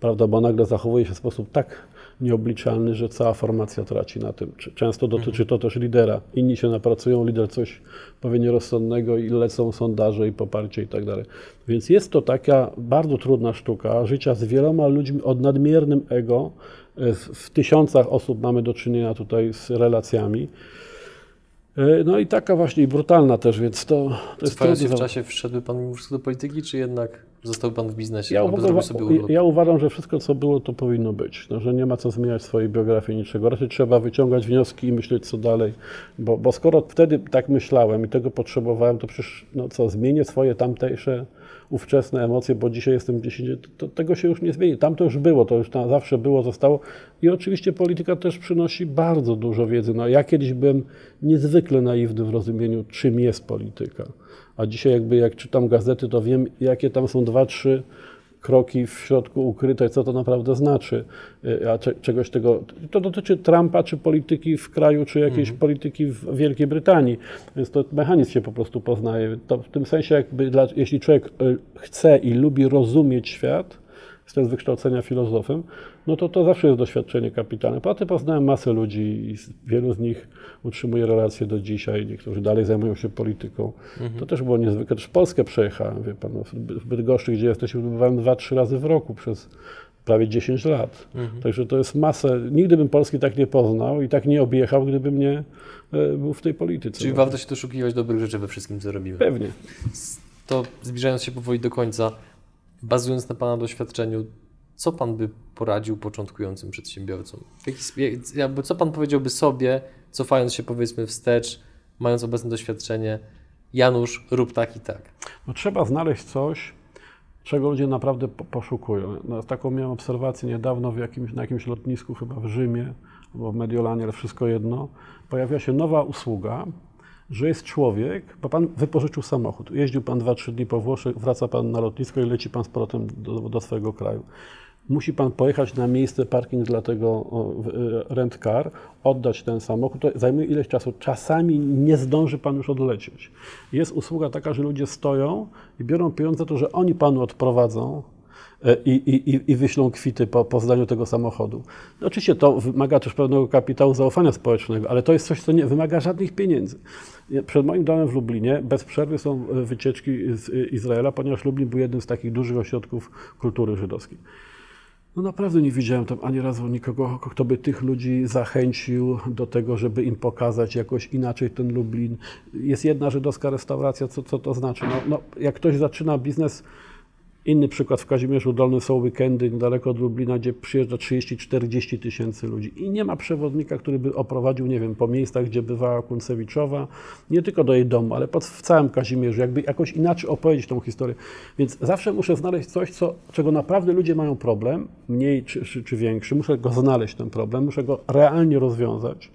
S2: Prawda, bo nagle zachowuje się w sposób tak nieobliczalny, że cała formacja traci na tym. Często dotyczy to też lidera. Inni się napracują, lider coś powie nierozsądnego i lecą sondaże i poparcie i tak dalej. Więc jest to taka bardzo trudna sztuka życia z wieloma ludźmi o nadmiernym ego. W, w tysiącach osób mamy do czynienia tutaj z relacjami. E, no i taka właśnie, brutalna też, więc to, to
S1: jest trudne. w czasie wszedłby Pan mimo wszystko do polityki, czy jednak został Pan w biznesie? Ja,
S2: uważam, sobie ja uważam, że wszystko, co było, to powinno być. No, że nie ma co zmieniać swojej biografii, niczego. Raczej trzeba wyciągać wnioski i myśleć, co dalej. Bo, bo skoro wtedy tak myślałem i tego potrzebowałem, to przecież, no co, zmienię swoje tamtejsze ówczesne emocje, bo dzisiaj jestem 10, to, tego się już nie zmieni. Tam to już było, to już zawsze było, zostało. I oczywiście polityka też przynosi bardzo dużo wiedzy. No, ja kiedyś byłem niezwykle naiwny w rozumieniu, czym jest polityka. A dzisiaj jakby jak czytam gazety, to wiem, jakie tam są dwa, trzy kroki w środku ukryte, co to naprawdę znaczy. Y, a czegoś tego, to dotyczy Trumpa, czy polityki w kraju, czy jakiejś mhm. polityki w Wielkiej Brytanii. Więc to mechanizm się po prostu poznaje. To w tym sensie, jakby dla, jeśli człowiek y, chce i lubi rozumieć świat, jestem z wykształcenia filozofem, no to to zawsze jest doświadczenie kapitalne. Potem poznałem masę ludzi i wielu z nich utrzymuje relacje do dzisiaj, niektórzy dalej zajmują się polityką. To też było niezwykle. Też Polskę przejechałem, wie pan, no, w Bydgoszczy, gdzie jesteśmy, bywałem dwa, trzy razy w roku przez prawie 10 lat. Także to jest masę. Nigdy bym Polski tak nie poznał i tak nie objechał, gdybym nie e, był w tej polityce.
S1: Czyli warto się doszukiwać dobrych rzeczy we wszystkim, co robimy.
S2: Pewnie.
S1: To zbliżając się powoli do końca, bazując na Pana doświadczeniu, co Pan by poradził początkującym przedsiębiorcom? Jakby co Pan powiedziałby sobie, cofając się powiedzmy wstecz, mając obecne doświadczenie, Janusz, rób tak i tak.
S2: No, trzeba znaleźć coś, czego ludzie naprawdę po- poszukują. No, taką miałem obserwację niedawno w jakimś, na jakimś lotnisku, chyba w Rzymie, albo w Mediolanie, ale wszystko jedno. Pojawiła się nowa usługa, że jest człowiek, bo pan wypożyczył samochód. Jeździł pan 2-3 dni po Włoszech, wraca pan na lotnisko i leci pan z powrotem do, do swojego kraju. Musi pan pojechać na miejsce parking dla tego e, rent car, oddać ten samochód. To zajmuje ileś czasu. Czasami nie zdąży pan już odlecieć. Jest usługa taka, że ludzie stoją i biorą pieniądze za to, że oni panu odprowadzą e, i, i, i- wyślą kwity po, po zdaniu tego samochodu. No oczywiście to wymaga też pewnego kapitału zaufania społecznego, ale to jest coś, co nie wymaga żadnych pieniędzy. Przed moim domem w Lublinie bez przerwy są e, wycieczki z e, Izraela, ponieważ Lublin był jednym z takich dużych ośrodków kultury żydowskiej. No naprawdę nie widziałem tam ani razu nikogo, kto by tych ludzi zachęcił do tego, żeby im pokazać jakoś inaczej ten Lublin. Jest jedna żydowska restauracja, co, co to znaczy? No, no, jak ktoś zaczyna biznes, inny przykład w Kazimierzu Dolnym są weekendy niedaleko od Lublina, gdzie przyjeżdża 30-40 tysięcy ludzi i nie ma przewodnika, który by oprowadził, nie wiem, po miejscach, gdzie bywała Kuncewiczowa, nie tylko do jej domu, ale pod, w całym Kazimierzu, jakby jakoś inaczej opowiedzieć tą historię. Więc zawsze muszę znaleźć coś, co, czego naprawdę ludzie mają problem, mniej czy, czy, czy większy, muszę go znaleźć ten problem, muszę go realnie rozwiązać.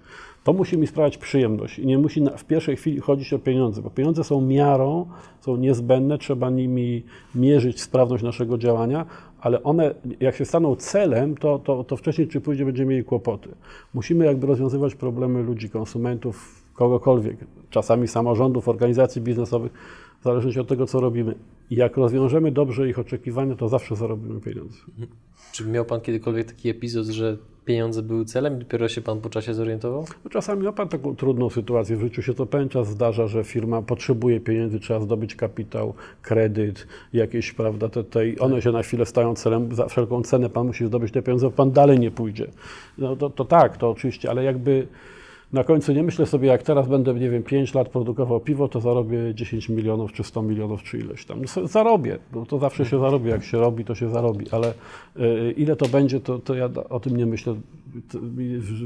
S2: To musi mi sprawiać przyjemność i nie musi w pierwszej chwili chodzić o pieniądze, bo pieniądze są miarą, są niezbędne, trzeba nimi mierzyć sprawność naszego działania, ale one, jak się staną celem, to, to, to wcześniej czy później będziemy mieli kłopoty. Musimy jakby rozwiązywać problemy ludzi, konsumentów, kogokolwiek, czasami samorządów, organizacji biznesowych, w zależności od tego, co robimy. I jak rozwiążemy dobrze ich oczekiwania, to zawsze zarobimy pieniądze.
S1: Czy miał Pan kiedykolwiek taki epizod, że pieniądze były celem i dopiero się Pan po czasie zorientował?
S2: No Czasami ma Pan taką trudną sytuację w życiu. Się to pewien czas zdarza, że firma potrzebuje pieniędzy, trzeba zdobyć kapitał, kredyt, jakieś, prawda, te, te, one się na chwilę stają celem, za wszelką cenę Pan musi zdobyć te pieniądze, bo Pan dalej nie pójdzie. No to, to tak, to oczywiście, ale jakby na końcu nie myślę sobie, jak teraz będę, nie wiem, 5 lat produkował piwo, to zarobię 10 milionów, czy 100 milionów, czy ileś tam. Zarobię, no to zawsze się zarobi, jak się robi, to się zarobi, ale y, ile to będzie, to, to ja o tym nie myślę.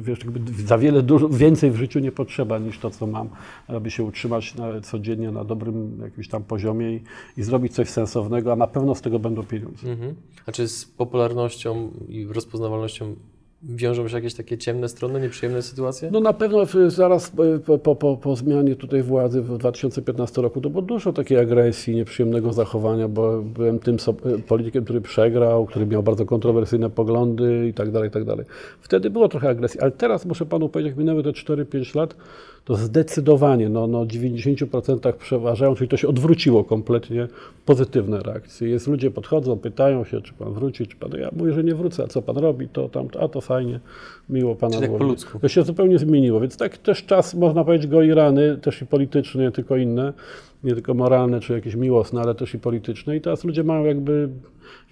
S2: Wiesz, za wiele, dużo, więcej w życiu nie potrzeba niż to, co mam, aby się utrzymać na, codziennie na dobrym jakimś tam poziomie i, i zrobić coś sensownego, a na pewno z tego będą pieniądze.
S1: Mhm. A czy z popularnością i rozpoznawalnością wiążą się jakieś takie ciemne strony, nieprzyjemne sytuacje?
S2: No na pewno w- zaraz e, po, po, po, zmianie tutaj władzy w 2015 roku to było dużo takiej agresji, nieprzyjemnego zachowania, bo byłem tym e, politykiem, który przegrał, który miał bardzo kontrowersyjne poglądy i tak dalej, i tak dalej. Wtedy było trochę agresji, ale teraz muszę panu powiedzieć, jak minęły te 4-5 lat, to zdecydowanie, no, no 90% przeważają, czyli to się odwróciło kompletnie, pozytywne reakcje. Jest, ludzie podchodzą, pytają się, czy pan wróci, czy pan, ja mówię, że nie wrócę, a co pan robi, to tam, a to fajnie, miło pana
S1: Czyli tak
S2: było. To się zupełnie zmieniło, więc tak też czas, można powiedzieć, goi rany, też i polityczne, nie tylko inne, nie tylko moralne czy jakieś miłosne, ale też i polityczne i teraz ludzie mają jakby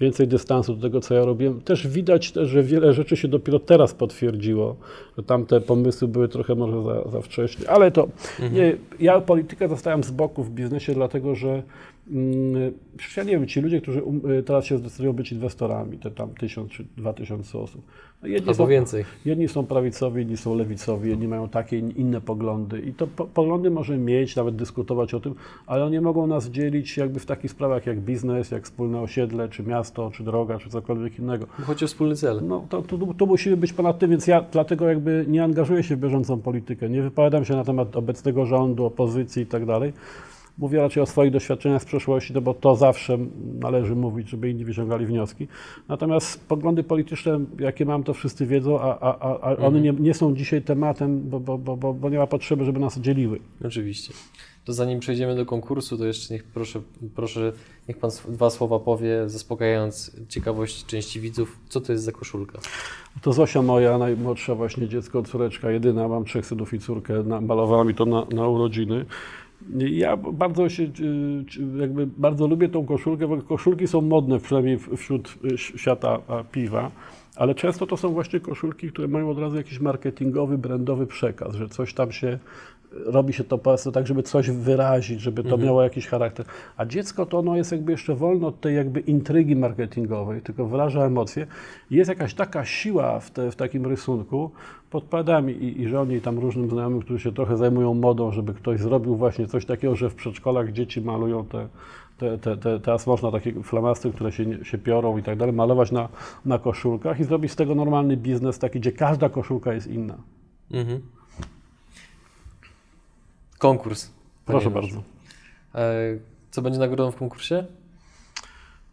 S2: więcej dystansu do tego, co ja robiłem. Też widać że wiele rzeczy się dopiero teraz potwierdziło, że tamte pomysły były trochę może za, za wcześnie, ale to nie, ja politykę zostałem z boku w biznesie, dlatego że mm, ja nie wiem, ci ludzie, którzy um, teraz się zdecydują być inwestorami, te tam tysiąc czy dwa tysiące osób, no jedni są,
S1: więcej.
S2: Jedni są prawicowi, inni są lewicowi, jedni mają takie in- inne poglądy. I to po, poglądy może mieć, nawet dyskutować o tym, ale oni mogą nas dzielić jakby w takich sprawach jak biznes, jak wspólne osiedle, czy miasto, czy droga, czy cokolwiek innego.
S1: Chodzi o wspólny cel.
S2: No to, to, to musimy być ponad tym, więc ja dlatego jakby nie angażuję się w bieżącą politykę, nie wypowiadam się na temat obecnego rządu, opozycji i tak dalej. Mówię raczej o swoich doświadczeniach z przeszłości, no bo to zawsze należy mówić, żeby inni wyciągali wnioski. Natomiast poglądy polityczne, jakie mam, to wszyscy wiedzą, a, a, a one
S1: Mhm.
S2: nie, nie są dzisiaj tematem, bo, bo, bo, bo, bo nie ma potrzeby, żeby nas dzieliły.
S1: Oczywiście. To zanim przejdziemy do konkursu, to jeszcze niech proszę, proszę niech Pan dwa słowa powie, zaspokajając ciekawość części widzów, co to jest za koszulka.
S2: To Zosia moja, najmłodsza właśnie dziecko, córeczka, jedyna, mam trzech synów i córkę, malowała mi to na, na urodziny. Ja bardzo się, y, jakby bardzo lubię tą koszulkę, bo koszulki są modne, przynajmniej wśród ś- świata piwa, ale często to są właśnie koszulki, które mają od razu jakiś marketingowy, brandowy przekaz, że coś tam się, robi się to po prostu tak, żeby coś wyrazić, żeby to miało jakiś charakter. A dziecko to ono jest jakby jeszcze wolne od tej jakby intrygi marketingowej, tylko wyraża emocje. Jest jakaś taka siła w, te, w takim rysunku, podpadam i, i żonie i tam różnym znajomym, którzy się trochę zajmują modą, żeby ktoś zrobił właśnie coś takiego, że w przedszkolach dzieci malują te, te, te, te, teraz można takie flamastry, które się, się piorą i tak dalej, malować na, na koszulkach i zrobić z tego normalny biznes taki, gdzie każda koszulka jest inna.
S1: Mhm. Konkurs.
S2: Proszę bardzo.
S1: E, Co będzie nagrodą w konkursie?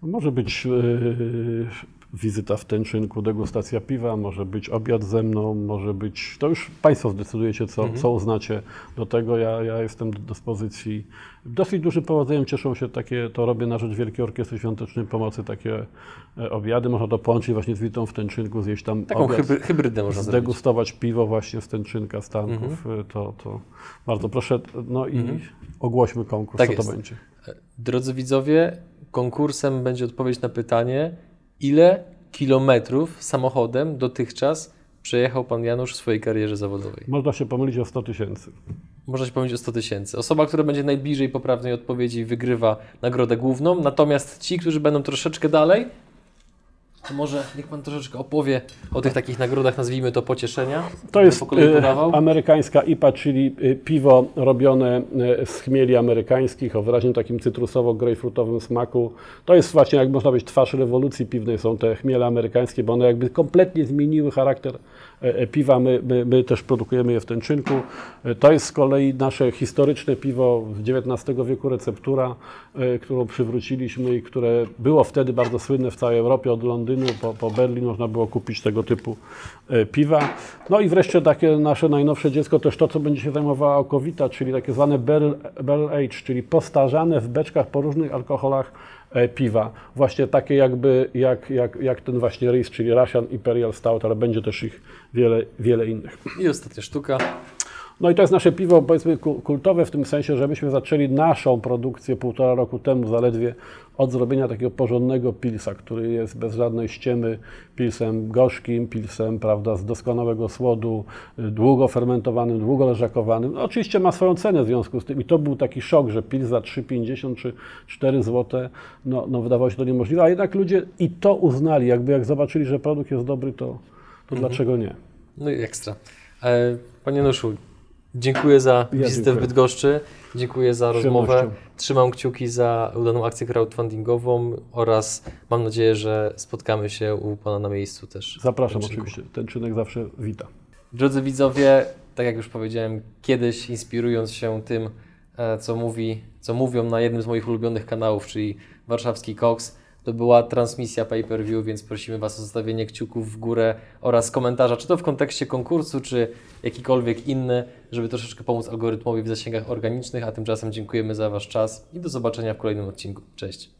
S2: Może być yy, wizyta w Tęczynku, degustacja piwa, może być obiad ze mną, może być, to już Państwo zdecydujecie, co, co uznacie do tego. Ja, ja jestem do dyspozycji. Dosyć dużym powodzeniem cieszą się takie, to robię na rzecz Wielkiej Orkiestry Świątecznej Pomocy, takie e, obiady. Można to połączyć właśnie z wizytą w Tęczynku, zjeść tam
S1: Taką
S2: obiad,
S1: hybry, hybrydę można zrobić.
S2: zdegustować piwo właśnie z Tęczynka, z Tanków. Y, To, to bardzo proszę, no i ogłośmy konkurs,
S1: Tak
S2: co
S1: jest.
S2: to będzie.
S1: Drodzy widzowie, konkursem będzie odpowiedź na pytanie, ile kilometrów samochodem dotychczas przejechał Pan Janusz w swojej karierze zawodowej?
S2: Można się pomylić o 100 tysięcy.
S1: Można się pomylić o 100 tysięcy. Osoba, która będzie najbliżej poprawnej odpowiedzi, wygrywa nagrodę główną. Natomiast ci, którzy będą troszeczkę dalej, to może niech Pan troszeczkę opowie o tych takich nagrodach, nazwijmy to pocieszenia.
S2: To jest
S1: po kolei
S2: e, amerykańska IPA, czyli e, piwo robione e, z chmieli amerykańskich o wyraźnie takim cytrusowo-grejpfrutowym smaku. To jest właśnie, jak można powiedzieć, twarz rewolucji piwnej są te chmiele amerykańskie, bo one jakby kompletnie zmieniły charakter piwa. My, my, my też produkujemy je w Tęczynku. E, To jest z kolei nasze historyczne piwo XIX wieku, receptura, e, którą przywróciliśmy i które było wtedy bardzo słynne w całej Europie, od Londynu po, po Berlin można było kupić tego typu e, piwa. No i wreszcie takie nasze najnowsze dziecko, też to, co będzie się zajmowała okowita, czyli takie zwane barrel, barrel age, czyli postarzane w beczkach po różnych alkoholach e, piwa. Właśnie takie jakby, jak, jak, jak ten właśnie rys, czyli Russian Imperial Stout, ale będzie też ich wiele, wiele innych.
S1: I ostatnia sztuka.
S2: No i to jest nasze piwo, powiedzmy, ku- kultowe w tym sensie, że myśmy zaczęli naszą produkcję półtora roku temu zaledwie od zrobienia takiego porządnego pilsa, który jest bez żadnej ściemy pilsem gorzkim, pilsem, prawda, z doskonałego słodu, y, długo fermentowanym, długo leżakowanym. No, oczywiście ma swoją cenę w związku z tym i to był taki szok, że pils za 3,50 czy 4 zł, no, no wydawało się to niemożliwe, a jednak ludzie i to uznali, jakby jak zobaczyli, że produkt jest dobry, to, to dlaczego nie?
S1: No i ekstra. E, Panie Januszu, dziękuję za wizytę w
S2: dziękuję.
S1: Bydgoszczy. Dziękuję za rozmowę. Trzymam kciuki za udaną akcję crowdfundingową oraz mam nadzieję, że spotkamy się u Pana na miejscu też.
S2: Zapraszam oczywiście, ten czynek zawsze wita.
S1: Drodzy widzowie, tak jak już powiedziałem, kiedyś inspirując się tym, e, co, mówi, co mówią na jednym z moich ulubionych kanałów, czyli Warszawski Cox, to była transmisja pay-per-view, więc prosimy Was o zostawienie kciuków w górę oraz komentarza, czy to w kontekście konkursu, czy jakikolwiek inny, żeby troszeczkę pomóc algorytmowi w zasięgach organicznych, a tymczasem dziękujemy za Wasz czas i do zobaczenia w kolejnym odcinku. Cześć!